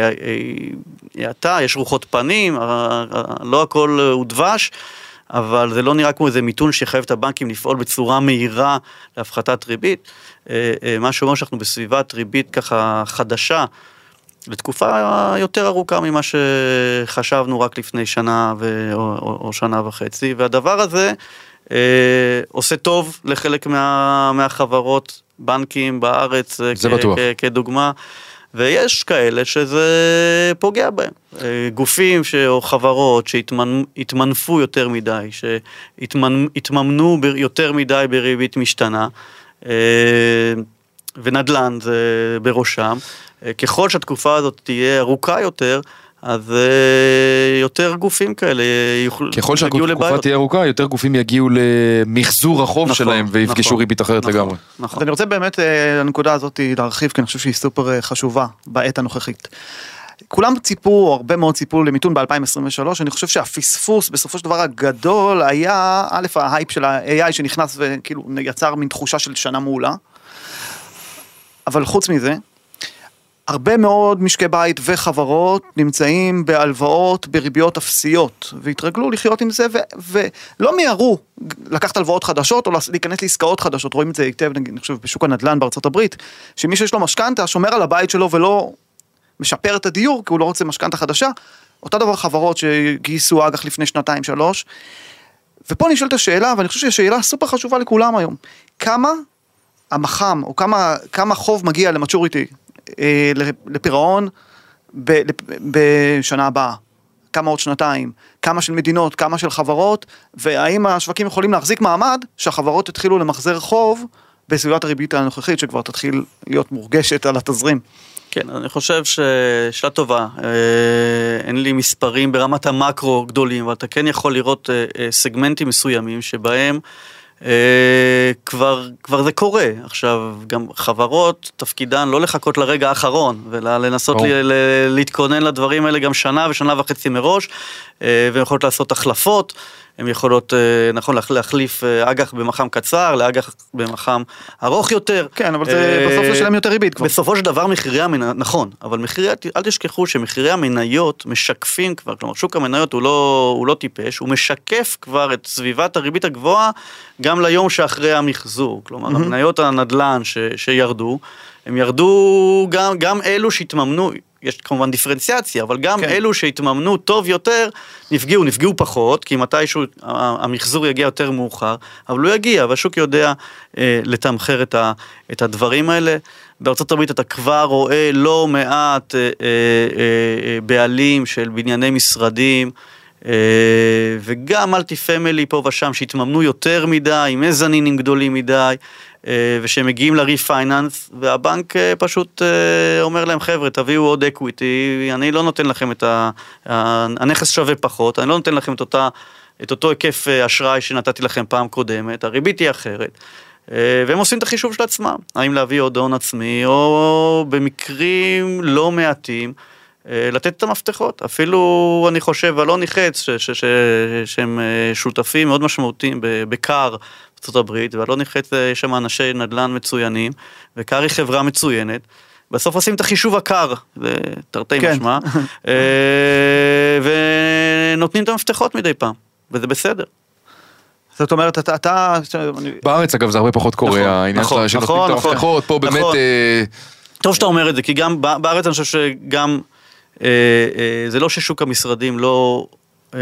האטה, יש רוחות פנים, לא הכל הוא דבש. אבל זה לא נראה כמו איזה מיתון שיחייב את הבנקים לפעול בצורה מהירה להפחתת ריבית. מה שאומר שאנחנו בסביבת ריבית ככה חדשה, לתקופה יותר ארוכה ממה שחשבנו רק לפני שנה ו... או, או, או שנה וחצי, והדבר הזה אה, עושה טוב לחלק מה... מהחברות, בנקים בארץ, אה, זה בטוח. כ... כדוגמה. ויש כאלה שזה פוגע בהם. אה, גופים ש... או חברות שהתמנפו יותר מדי, שהתממנו ב... יותר מדי בריבית משתנה, אה, ונדל"ן זה בראשם. אה, ככל שהתקופה הזאת תהיה ארוכה יותר, אז אה, יותר גופים כאלה יוכלו, ככל שהתקופה לבעיות. תהיה ארוכה, יותר גופים יגיעו למחזור החוב נכון, שלהם ויפגשו נכון, ריבית אחרת נכון, לגמרי. נכון. אז אני רוצה באמת אה, לנקודה הזאת להרחיב, כי אני חושב שהיא סופר חשובה בעת הנוכחית. כולם ציפו, הרבה מאוד ציפו למיתון ב-2023, אני חושב שהפספוס בסופו של דבר הגדול היה, א', ההייפ של ה-AI שנכנס וכאילו יצר מין תחושה של שנה מעולה, אבל חוץ מזה, הרבה מאוד משקי בית וחברות נמצאים בהלוואות בריביות אפסיות והתרגלו לחיות עם זה ו- ולא מיהרו לקחת הלוואות חדשות או להיכנס לעסקאות חדשות. רואים את זה היטב נגיד אני חושב בשוק הנדל"ן בארצות הברית שמי שיש לו משכנתה שומר על הבית שלו ולא משפר את הדיור כי הוא לא רוצה משכנתה חדשה אותה דבר חברות שגייסו אג"ח לפני שנתיים שלוש. ופה נשאלת השאלה ואני חושב שהיא שאלה סופר חשובה לכולם היום. כמה המח"מ או כמה, כמה חוב מגיע למצ'וריטי אה, לפירעון בשנה הבאה. כמה עוד שנתיים, כמה של מדינות, כמה של חברות, והאם השווקים יכולים להחזיק מעמד שהחברות יתחילו למחזר חוב בסביבת הריבית הנוכחית שכבר תתחיל להיות מורגשת על התזרים. כן, אני חושב ששאלה טובה. אה, אין לי מספרים ברמת המקרו גדולים, אבל אתה כן יכול לראות אה, סגמנטים מסוימים שבהם אה, כבר, כבר זה קורה. עכשיו, גם חברות, תפקידן לא לחכות לרגע האחרון, ולנסות ל, ל, להתכונן לדברים האלה גם שנה ושנה וחצי מראש, אה, והן יכולות לעשות החלפות. הן יכולות, אה, נכון, להחליף אה, אג"ח במח"מ קצר לאג"ח במח"מ ארוך יותר. כן, אבל זה אה, בסוף לשלם יותר ריבית כבר. בסופו של דבר מחירי המניות, נכון, אבל מחירי, אל תשכחו שמחירי המניות משקפים כבר, כלומר שוק המניות הוא לא, הוא לא טיפש, הוא משקף כבר את סביבת הריבית הגבוהה גם ליום שאחרי המחזור. כלומר, mm-hmm. המניות הנדל"ן ש, שירדו, הם ירדו גם, גם אלו שהתממנו, יש כמובן דיפרנציאציה, אבל גם כן. אלו שהתממנו טוב יותר, נפגעו, נפגעו פחות, כי מתישהו המחזור יגיע יותר מאוחר, אבל הוא יגיע, והשוק יודע אה, לתמחר את, ה, את הדברים האלה. בארצות הברית אתה כבר רואה לא מעט אה, אה, אה, בעלים של בנייני משרדים, אה, וגם מלטי פמילי פה ושם שהתממנו יותר מדי, עם מזנינים גדולים מדי, אה, ושהם מגיעים ל refinance, והבנק אה, פשוט אה, אומר להם, חבר'ה, תביאו עוד equity, אני לא נותן לכם את ה... הנכס שווה פחות, אני לא נותן לכם את, אותה, את אותו היקף אשראי שנתתי לכם פעם קודמת, הריבית היא אחרת. והם עושים את החישוב של עצמם, האם להביא עוד הון עצמי, או במקרים לא מעטים, לתת את המפתחות. אפילו, אני חושב, אלון ניחץ, שהם שותפים מאוד משמעותיים בקאר, ארה"ב, ואלון נחץ, יש שם אנשי נדל"ן מצוינים, וקר היא חברה מצוינת. בסוף עושים את החישוב הקר, זה תרתי כן. משמע, אה, ונותנים את המפתחות מדי פעם, וזה בסדר. זאת אומרת, אתה... אתה... בארץ אגב זה הרבה פחות קורה, נכון, העניין נכון, של נכון, נכון, המפתחות, פה באמת... נכון. אה... טוב שאתה אומר את זה, כי גם בארץ אני חושב שגם, אה, אה, זה לא ששוק המשרדים לא אה,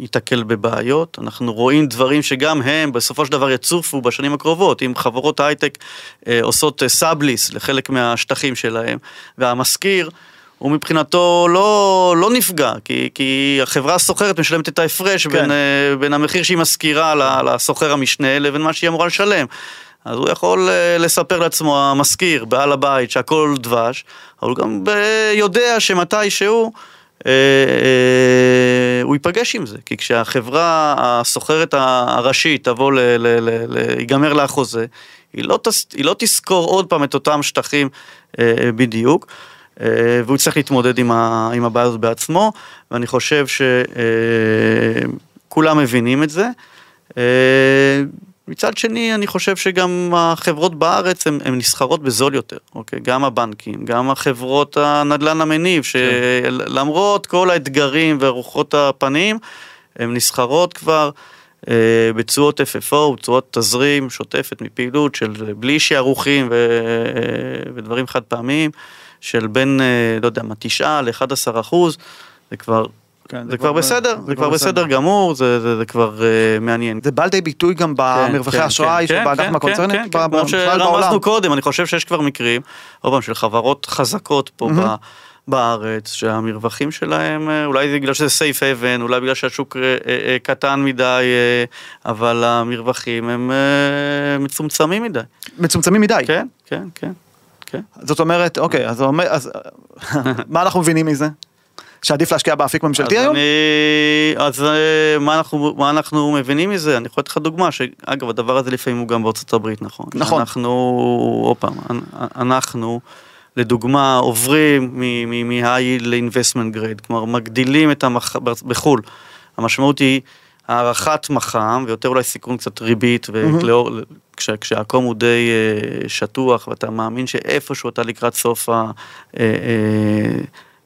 ייתקל בבעיות. אנחנו רואים דברים שגם הם בסופו של דבר יצופו בשנים הקרובות, אם חברות הייטק אה, עושות סאבליס לחלק מהשטחים שלהם, והמשכיר הוא מבחינתו לא, לא נפגע, כי, כי החברה הסוחרת משלמת את ההפרש כן. בין, אה, בין המחיר שהיא משכירה לסוחר המשנה לבין מה שהיא אמורה לשלם. אז הוא יכול לספר לעצמו, המשכיר, בעל הבית, שהכל דבש, אבל הוא גם יודע שמתי שהוא... אה, אה, הוא ייפגש עם זה, כי כשהחברה הסוחרת הראשית תבוא, ייגמר לה החוזה, היא לא, תס, לא תזכור עוד פעם את אותם שטחים אה, בדיוק, והוא צריך להתמודד עם, עם הבעיה הזאת בעצמו, ואני חושב שכולם מבינים את זה. מצד שני, אני חושב שגם החברות בארץ הן נסחרות בזול יותר, אוקיי? גם הבנקים, גם החברות הנדל"ן המניב, כן. שלמרות כל האתגרים ורוחות הפנים, הן נסחרות כבר אה, בתשואות FFO, תשואות תזרים שוטפת מפעילות של בלי שערוכים ו, אה, ודברים חד פעמיים, של בין, אה, לא יודע מה, 9 ל-11 אחוז, זה כבר כן, זה, זה כבר בסדר, זה, זה כבר בסדר גמור, זה, זה, זה כבר uh, מעניין. זה בא לידי ביטוי גם במרווחי כן, האשראי כן, שבאג"ח כן, מהקונצרנית, כן, כן, כמו שרמזנו קודם, אני חושב שיש כבר מקרים, עוד פעם, של חברות חזקות פה mm-hmm. בארץ, שהמרווחים שלהם, אה, אולי זה בגלל שזה סייף אבן, אולי בגלל שהשוק אה, קטן מדי, אבל המרווחים הם מצומצמים מדי. מצומצמים מדי? כן, כן, כן. כן. זאת אומרת, אוקיי, אז, אז מה אנחנו מבינים מזה? שעדיף להשקיע באפיק ממשלתי אז היום? אני, אז אה, מה אנחנו, מה אנחנו מבינים מזה? אני יכול לתת לך דוגמה, שאגב הדבר הזה לפעמים הוא גם בארצות הברית, נכון? נכון. אנחנו, עוד פעם, אנחנו לדוגמה, עוברים מ-high ל-investment grade, כלומר מגדילים את המח... בחו"ל. המשמעות היא הערכת מח"מ, ויותר אולי סיכון קצת ריבית, וכשהעקום כש, כשהעקום הוא די uh, שטוח, ואתה מאמין שאיפשהו אתה לקראת סוף, ה, uh, uh,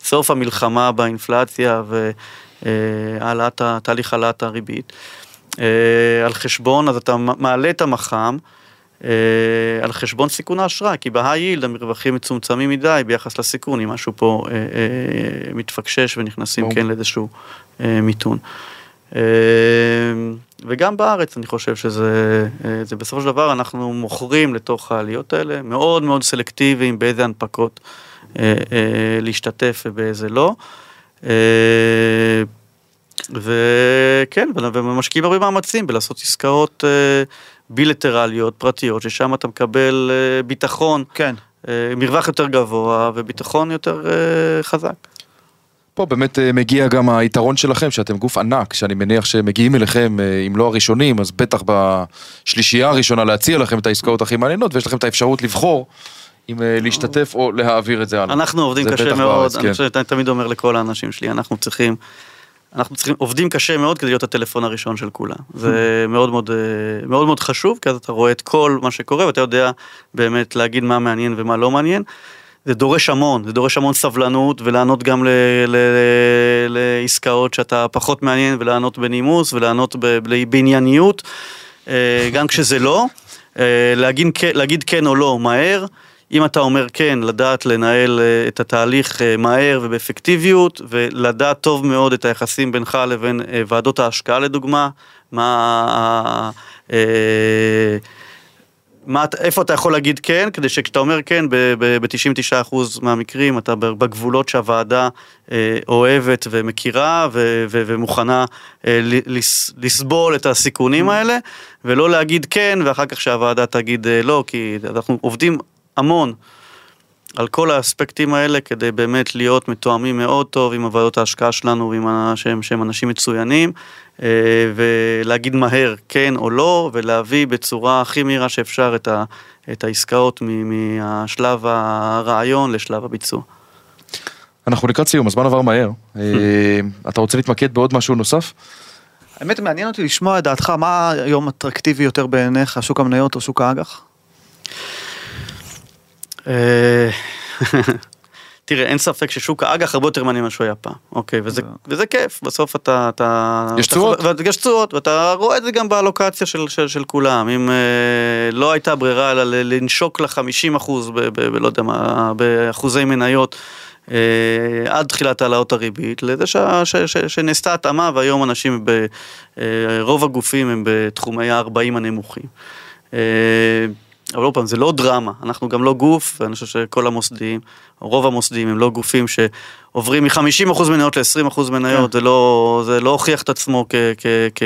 סוף המלחמה באינפלציה והעלאת, תהליך העלאת הריבית, uh, על חשבון, אז אתה מעלה את המח"מ, uh, על חשבון סיכון האשראי, כי בהיי-יילד המרווחים מצומצמים מדי ביחס לסיכון, אם משהו פה uh, uh, מתפקשש ונכנסים כן לאיזשהו uh, מיתון. אה, וגם בארץ אני חושב שזה אה, זה בסופו של דבר אנחנו מוכרים לתוך העליות האלה מאוד מאוד סלקטיביים באיזה הנפקות. אה, להשתתף ובאיזה לא. וכן, ומשקיעים הרבה מאמצים בלעשות עסקאות בילטרליות, פרטיות, ששם אתה מקבל ביטחון, כן. מרווח יותר גבוה וביטחון יותר חזק. פה באמת אה, מגיע גם היתרון שלכם, שאתם גוף ענק, שאני מניח שמגיעים אליכם, אה, אם לא הראשונים, אז בטח בשלישייה הראשונה להציע לכם את העסקאות הכי מעניינות, ויש לכם את האפשרות לבחור אם אה, להשתתף או להעביר את זה הלאה. אנחנו עובדים קשה מאוד, בארץ, אני כן. חושב שאני תמיד אומר לכל האנשים שלי, אנחנו צריכים, אנחנו צריכים, עובדים קשה מאוד כדי להיות הטלפון הראשון של כולם. זה מאוד מאוד, מאוד מאוד חשוב, כי אז אתה רואה את כל מה שקורה ואתה יודע באמת להגיד מה מעניין ומה לא מעניין. זה דורש המון, זה דורש המון סבלנות ולענות גם ל, ל, ל, לעסקאות שאתה פחות מעניין ולענות בנימוס ולענות ב, בענייניות, אה, גם כשזה לא, אה, להגיד, להגיד כן או לא מהר. אם אתה אומר כן, לדעת לנהל אה, את התהליך מהר ובאפקטיביות, ולדעת טוב מאוד את היחסים בינך לבין ועדות ההשקעה לדוגמה, מה... מה, איפה אתה יכול להגיד כן, כדי שכשאתה אומר כן, ב-99% מהמקרים אתה בגבולות שהוועדה אה, אוהבת ומכירה ו- ו- ומוכנה אה, לס- לסבול את הסיכונים האלה, ולא להגיד כן ואחר כך שהוועדה תגיד אה, לא, כי אנחנו עובדים המון. על כל האספקטים האלה כדי באמת להיות מתואמים מאוד טוב עם הוועדות ההשקעה שלנו ועם שהם, שהם אנשים מצוינים אה, ולהגיד מהר כן או לא ולהביא בצורה הכי מהירה שאפשר את, ה, את העסקאות מהשלב הרעיון לשלב הביצוע. אנחנו לקראת סיום, הזמן עבר מהר. אה, אתה רוצה להתמקד בעוד משהו נוסף? האמת מעניין אותי לשמוע את דעתך, מה היום אטרקטיבי יותר בעיניך, שוק המניות או שוק האג"ח? אה, תראה, אין ספק ששוק האג"ח הרבה יותר מעניין ממה שהוא היה פעם, אוקיי, וזה, וזה כיף, בסוף אתה... אתה יש תשואות. יש תשואות, ואתה רואה את זה גם באלוקציה של, של, של כולם, אם אה, לא הייתה ברירה אלא לנשוק ל-50 אחוז, ב, ב, ב, לא יודע מה, באחוזי מניות. אה, עד תחילת העלאות הריבית, לזה ש, ש, ש, שנעשתה התאמה והיום אנשים, ב, אה, רוב הגופים הם בתחומי ה-40 הנמוכים. אה, אבל עוד פעם, זה לא דרמה, אנחנו גם לא גוף, ואני חושב שכל המוסדיים, רוב המוסדיים הם לא גופים שעוברים מ-50% מניות ל-20% מניות, כן. זה, לא, זה לא הוכיח את עצמו כ, כ, כ,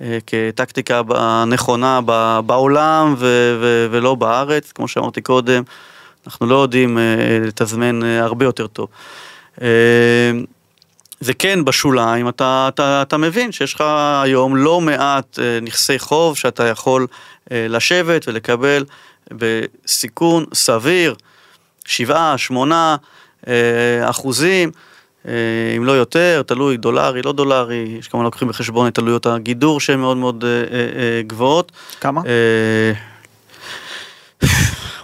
אה, כטקטיקה נכונה בעולם ו, ו, ולא בארץ, כמו שאמרתי קודם, אנחנו לא יודעים אה, לתזמן אה, הרבה יותר טוב. זה כן בשוליים, אתה, אתה, אתה מבין שיש לך היום לא מעט נכסי חוב שאתה יכול אה, לשבת ולקבל בסיכון סביר, 7, 8 אה, אחוזים, אה, אם לא יותר, תלוי דולרי, לא דולרי, יש כמובן לוקחים בחשבון את עלויות הגידור שהן מאוד מאוד גבוהות. כמה?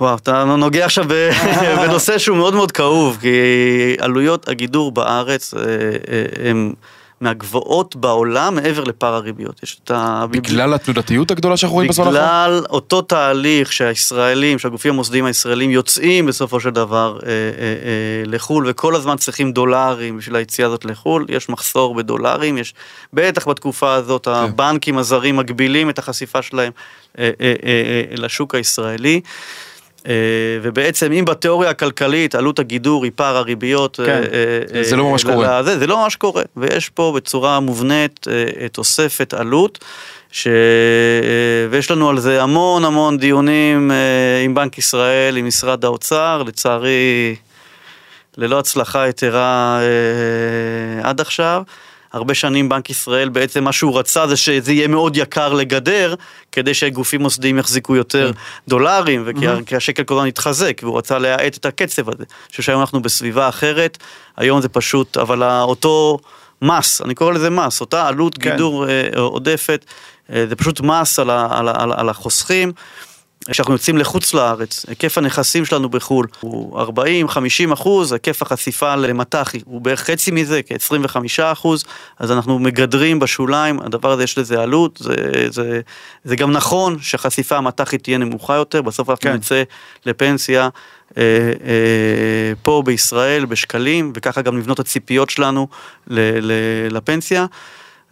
וואו, אתה נוגע עכשיו בנושא שהוא מאוד מאוד כאוב, כי עלויות הגידור בארץ הן... מהגבוהות בעולם מעבר לפער הריביות. יש את ה... בגלל התנודתיות הגדולה שאנחנו רואים בזמן האחרון? בגלל אותו תהליך שהישראלים, שהגופים המוסדיים הישראלים יוצאים בסופו של דבר אה, אה, אה, לחו"ל וכל הזמן צריכים דולרים בשביל היציאה הזאת לחו"ל, יש מחסור בדולרים, יש בטח בתקופה הזאת כן. הבנקים הזרים מגבילים את החשיפה שלהם אה, אה, אה, אה לשוק הישראלי. אה, ובעצם אם בתיאוריה הכלכלית עלות הגידור היא פער הריביות, כן, אה, זה לא ממש קורה. זה, זה לא ממש קורה, ויש פה בצורה מובנית תוספת עלות. ש... ויש לנו על זה המון המון דיונים עם בנק ישראל, עם משרד האוצר, לצערי ללא הצלחה יתרה עד עכשיו. הרבה שנים בנק ישראל בעצם מה שהוא רצה זה שזה יהיה מאוד יקר לגדר, כדי שגופים מוסדיים יחזיקו יותר דולרים, וכי השקל כל הזמן יתחזק, והוא רצה להאט את הקצב הזה. אני חושב שהיום אנחנו בסביבה אחרת, היום זה פשוט, אבל אותו מס, אני קורא לזה מס, אותה עלות כן. גידור אה, עודפת, אה, זה פשוט מס על, על, על, על החוסכים. כשאנחנו יוצאים לחוץ לארץ, היקף הנכסים שלנו בחו"ל הוא 40-50 אחוז, היקף החשיפה למט"ח הוא בערך חצי מזה, כ-25 אחוז, אז אנחנו מגדרים בשוליים, הדבר הזה יש לזה עלות, זה, זה, זה גם נכון שהחשיפה המט"חית תהיה נמוכה יותר, בסוף אנחנו כן. נצא לפנסיה אה, אה, פה בישראל בשקלים, וככה גם לבנות הציפיות שלנו ל, ל, לפנסיה.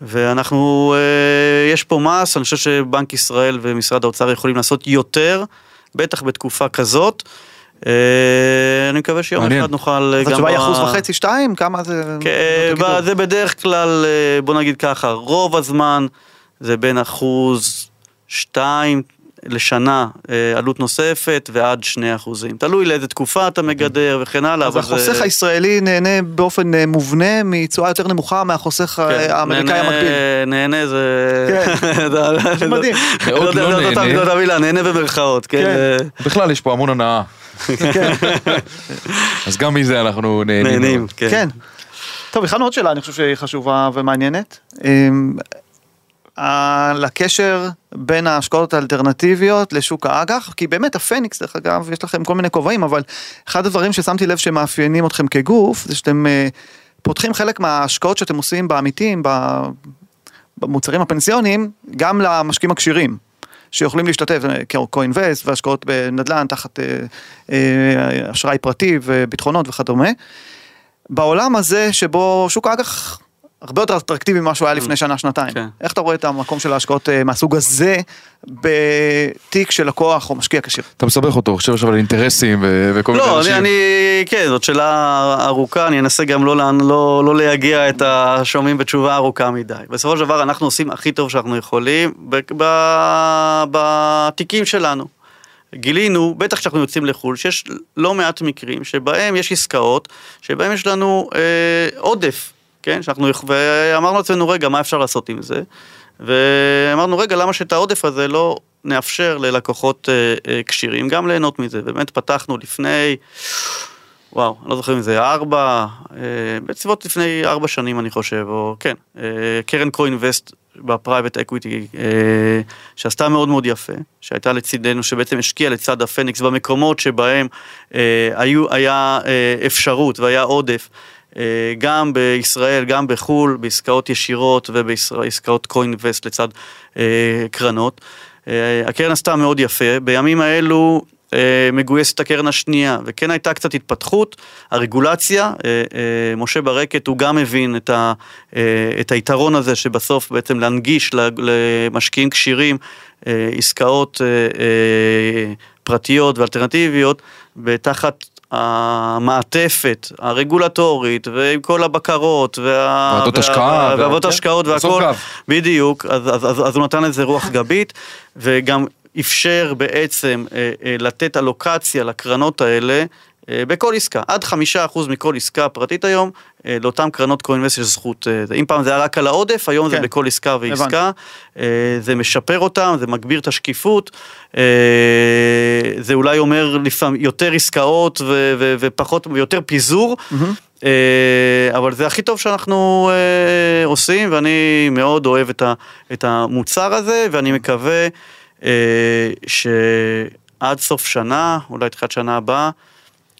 ואנחנו, אה, יש פה מס, אני חושב שבנק ישראל ומשרד האוצר יכולים לעשות יותר, בטח בתקופה כזאת. אה, אני מקווה שיום מעניין. אחד נוכל אה, אז גם... התשובה היא ב- אחוז וחצי, שתיים? כמה זה? כן, זה זה בדרך כלל, בוא נגיד ככה, רוב הזמן זה בין אחוז שתיים לשנה אה, עלות נוספת ועד שני אחוזים. תלוי לאיזה תקופה אתה מגדר וכן הלאה. אז אבל זה- החוסך הישראלי נהנה באופן אה, מובנה מתשואה יותר נמוכה מהחוסך כן, אה, האמריקאי המקביל. נהנה זה... כן. זה- מדהים. מאוד לא לא נהנה. זאת המילה, נהנה במרכאות, כן. כן. אה, בכלל יש פה המון הנאה. אז גם מזה אנחנו נהנים. נהנים. כן. כן. טוב, הכנו עוד שאלה, אני חושב שהיא חשובה ומעניינת. על הקשר בין ההשקעות האלטרנטיביות לשוק האג"ח, כי באמת הפניקס, דרך אגב, יש לכם כל מיני כובעים, אבל אחד הדברים ששמתי לב שמאפיינים אתכם כגוף, זה שאתם אה, פותחים חלק מההשקעות שאתם עושים בעמיתים, במוצרים הפנסיוניים, גם למשקיעים הכשירים. שיכולים להשתתף, קו-אינבסט והשקעות בנדל"ן תחת אה, אה, אשראי פרטי וביטחונות וכדומה. בעולם הזה שבו שוק האג"ח הרבה יותר אטרקטיבי ממה שהוא היה לפני שנה שנתיים. כן. איך אתה רואה את המקום של ההשקעות אה, מהסוג הזה בתיק של לקוח או משקיע כשיר? אתה מסבך אותו, חושב עכשיו על אינטרסים ו- וכל מיני לא, אנשים. אני, אני, כן, זאת שאלה ארוכה, אני אנסה גם לא, לא, לא להגיע את השומעים בתשובה ארוכה מדי. בסופו של דבר אנחנו עושים הכי טוב שאנחנו יכולים ב- ב- בתיקים שלנו. גילינו, בטח כשאנחנו יוצאים לחו"ל, שיש לא מעט מקרים שבהם יש עסקאות, שבהם יש לנו אה, עודף, כן? שאנחנו, ואמרנו לעצמנו, רגע, מה אפשר לעשות עם זה? ואמרנו, רגע, למה שאת העודף הזה לא נאפשר ללקוחות אה, אה, כשירים גם ליהנות מזה? באמת פתחנו לפני, וואו, אני לא זוכר אם זה ארבע, אה, בסביבות לפני ארבע שנים אני חושב, או כן, קרן co-invest ב private equity, שעשתה מאוד מאוד יפה, שהייתה לצידנו, שבעצם השקיעה לצד הפניקס במקומות שבהם היו, היה אפשרות והיה עודף. אה, גם בישראל, גם בחו"ל, בעסקאות ישירות ובעסקאות קו-אינבסט לצד אה, קרנות. אה, הקרן עשתה מאוד יפה, בימים האלו מגויסת הקרן השנייה, וכן הייתה קצת התפתחות, הרגולציה, משה ברקת הוא גם הבין את, ה, את היתרון הזה שבסוף בעצם להנגיש למשקיעים כשירים עסקאות פרטיות ואלטרנטיביות, ותחת המעטפת הרגולטורית ועם כל הבקרות וה... ועדות השקעה, ועדות כן. השקעות והכל. בדיוק, אז, אז, אז, אז הוא נתן לזה רוח גבית, וגם אפשר בעצם אה, אה, לתת אלוקציה לקרנות האלה. אה, בכל עסקה, עד חמישה אחוז מכל עסקה פרטית היום, אה, לאותן קרנות קו-אינבסט יש זכות, אה, זה. אם פעם זה היה רק על העודף, היום זה כן. בכל עסקה ועסקה, הבנתי. זה משפר אותם, זה מגביר את השקיפות, זה אולי אומר לפעמים יותר עסקאות ו- ו- ופחות, ויותר פיזור, אה, אבל זה הכי טוב שאנחנו עושים, ואני מאוד אוהב את, ה, את המוצר הזה, ואני מקווה שעד סוף שנה, אולי תחילת שנה הבאה,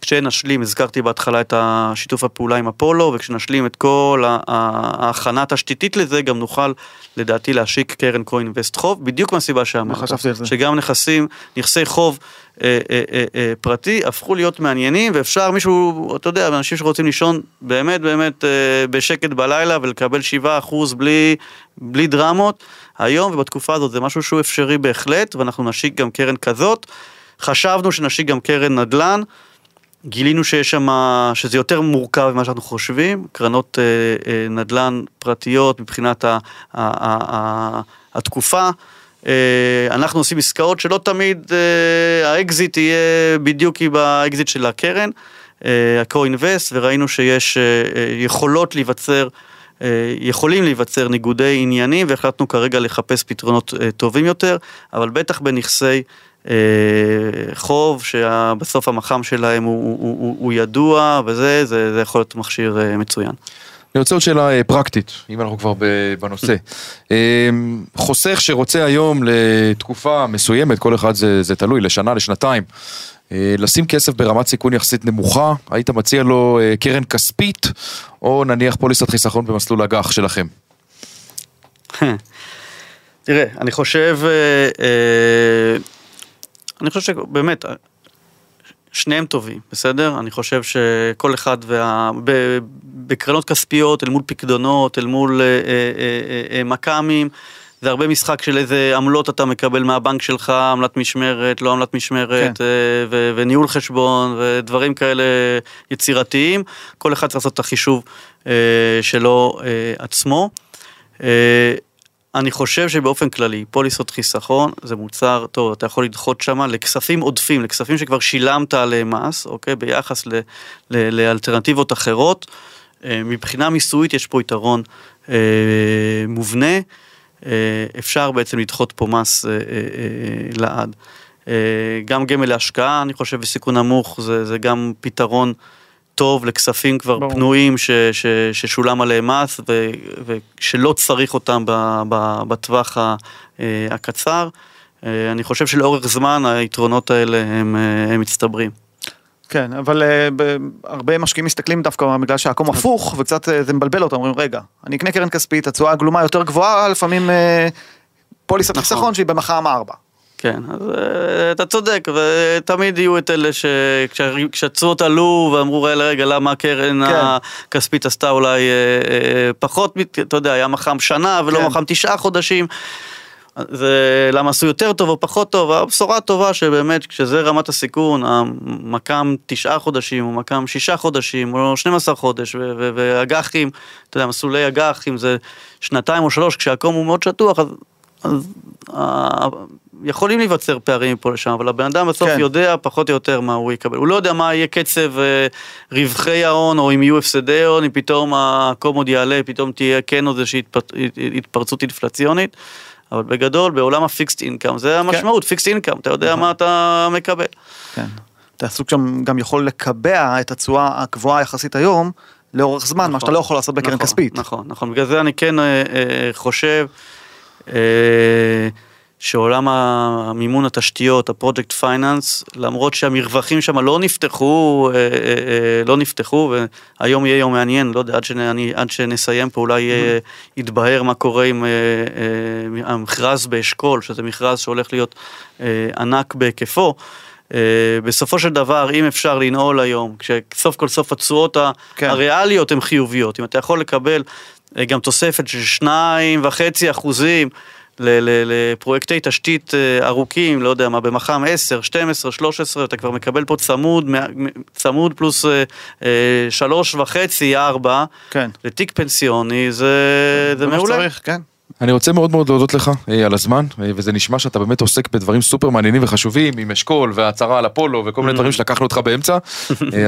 כשנשלים, הזכרתי בהתחלה את השיתוף הפעולה עם אפולו, וכשנשלים את כל ההכנה התשתיתית לזה, גם נוכל לדעתי להשיק קרן קו-אינבסט חוב, בדיוק מהסיבה שאמרת. חשבתי על זה. שגם נכסים, נכסי חוב אה, אה, אה, אה, פרטי, הפכו להיות מעניינים, ואפשר מישהו, אתה יודע, אנשים שרוצים לישון באמת באמת אה, בשקט בלילה ולקבל 7% בלי, בלי דרמות, היום ובתקופה הזאת זה משהו שהוא אפשרי בהחלט, ואנחנו נשיק גם קרן כזאת. חשבנו שנשיק גם קרן נדל"ן. גילינו שיש שם, שזה יותר מורכב ממה שאנחנו חושבים, קרנות אה, אה, נדל"ן פרטיות מבחינת ה, ה, ה, ה, התקופה. אה, אנחנו עושים עסקאות שלא תמיד אה, האקזיט יהיה בדיוק עם האקזיט של הקרן, אה, ה-co-invest, וראינו שיש אה, אה, יכולות להיווצר יכולים להיווצר ניגודי עניינים והחלטנו כרגע לחפש פתרונות טובים יותר, אבל בטח בנכסי חוב שבסוף המח"מ שלהם הוא, הוא, הוא, הוא ידוע וזה, זה, זה יכול להיות מכשיר מצוין. אני רוצה עוד שאלה אה, פרקטית, אם אנחנו כבר בנושא. אה, חוסך שרוצה היום לתקופה מסוימת, כל אחד זה, זה תלוי, לשנה, לשנתיים, אה, לשים כסף ברמת סיכון יחסית נמוכה, היית מציע לו קרן כספית, או נניח פוליסת חיסכון במסלול אג"ח שלכם? תראה, אני חושב, אני חושב שבאמת, שניהם טובים, בסדר? אני חושב שכל אחד וה... ב... בקרנות כספיות, אל מול פקדונות, אל מול אה, אה, אה, מכ"מים, זה הרבה משחק של איזה עמלות אתה מקבל מהבנק שלך, עמלת משמרת, לא עמלת משמרת, כן. ו- וניהול חשבון, ודברים כאלה יצירתיים. כל אחד צריך לעשות את החישוב שלו עצמו. אני חושב שבאופן כללי, פוליסות חיסכון זה מוצר טוב, אתה יכול לדחות שם לכספים עודפים, לכספים שכבר שילמת עליהם מס, אוקיי? ביחס ל, ל, לאלטרנטיבות אחרות. אה, מבחינה מיסויית יש פה יתרון אה, מובנה, אה, אפשר בעצם לדחות פה מס אה, אה, אה, לעד. אה, גם גמל להשקעה, אני חושב, בסיכון נמוך, זה, זה גם פתרון. טוב לכספים כבר ברור. פנויים ש, ש, ששולם עליהם מס ו, ושלא צריך אותם ב, ב, בטווח ה, אה, הקצר. אה, אני חושב שלאורך זמן היתרונות האלה הם, אה, הם מצטברים. כן, אבל uh, הרבה משקיעים מסתכלים דווקא בגלל שהעקום הפוך וקצת uh, זה מבלבל אותם, אומרים רגע, אני אקנה קרן כספית, התשואה הגלומה יותר גבוהה, לפעמים uh, פוליסת נכון. חיסכון שהיא במח"מ 4. כן, אז uh, אתה צודק, ותמיד יהיו את אלה שכשהתשואות עלו ואמרו רגע, רגע, למה הקרן כן. הכספית עשתה אולי uh, uh, פחות, אתה יודע, היה מח"מ שנה ולא כן. מח"מ תשעה חודשים. זה למה עשו יותר טוב או פחות טוב, הבשורה הטובה שבאמת כשזה רמת הסיכון, המקם תשעה חודשים או מקם שישה חודשים או 12 חודש ואג"חים, אתה יודע, מסלולי אג"חים זה שנתיים או שלוש, כשהקום הוא מאוד שטוח, אז, אז יכולים להיווצר פערים מפה לשם, אבל הבן אדם בסוף כן. יודע פחות או יותר מה הוא יקבל. הוא לא יודע מה יהיה קצב אה, רווחי ההון, או אם יהיו הפסדי הון, אם פתאום הקום עוד יעלה, פתאום תהיה כן עוד איזושהי התפרצות אינפלציונית. אבל בגדול בעולם הפיקסט אינקאם זה כן. המשמעות, כן. פיקסט אינקאם, אתה יודע נכון. מה אתה מקבל. כן. אתה סוג שם גם יכול לקבע את התשואה הגבוהה יחסית היום לאורך זמן, נכון, מה שאתה לא יכול לעשות בקרן נכון, כספית. נכון, נכון, בגלל זה אני כן אה, אה, חושב אה, שעולם המימון התשתיות, הפרויקט פייננס, למרות שהמרווחים שם לא נפתחו, אה, אה, אה, לא נפתחו, והיום יהיה יום מעניין, לא יודע, עד, שאני, עד שנסיים פה אולי mm-hmm. יתבהר מה קורה עם המכרז באשכול, שזה מכרז שהולך להיות ענק בהיקפו. בסופו של דבר, אם אפשר לנעול היום, כשסוף כל סוף התשואות כן. הריאליות הן חיוביות, אם אתה יכול לקבל גם תוספת של שניים וחצי אחוזים, לפרויקטי תשתית אה, ארוכים, לא יודע מה, במח"מ 10, 12, 13, אתה כבר מקבל פה צמוד, צמוד פלוס אה, אה, שלוש וחצי, ארבע, כן. לתיק פנסיוני, זה, זה מעולה. שצריך, כן. אני רוצה מאוד מאוד להודות לך על הזמן, וזה נשמע שאתה באמת עוסק בדברים סופר מעניינים וחשובים, עם אשכול והצהרה על אפולו וכל מיני mm. דברים שלקחנו אותך באמצע,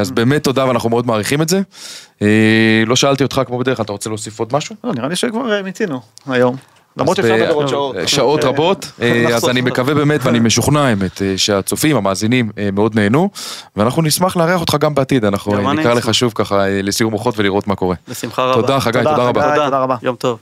אז באמת תודה ואנחנו מאוד מעריכים את זה. לא שאלתי אותך כמו בדרך כלל, אתה רוצה להוסיף עוד משהו? לא, נראה לי שכבר מיצינו היום. למרות שאפשר לדבר עוד שעות. שעות רבות, אה, אז אני מקווה באמת ואני משוכנע האמת אה, שהצופים, המאזינים אה, מאוד נהנו, ואנחנו נשמח לארח אותך גם בעתיד, אנחנו נקרא לך שוב ככה לסיום מוחות ולראות מה קורה. בשמחה רבה. תודה חגי, תודה רבה. תודה רבה. יום טוב.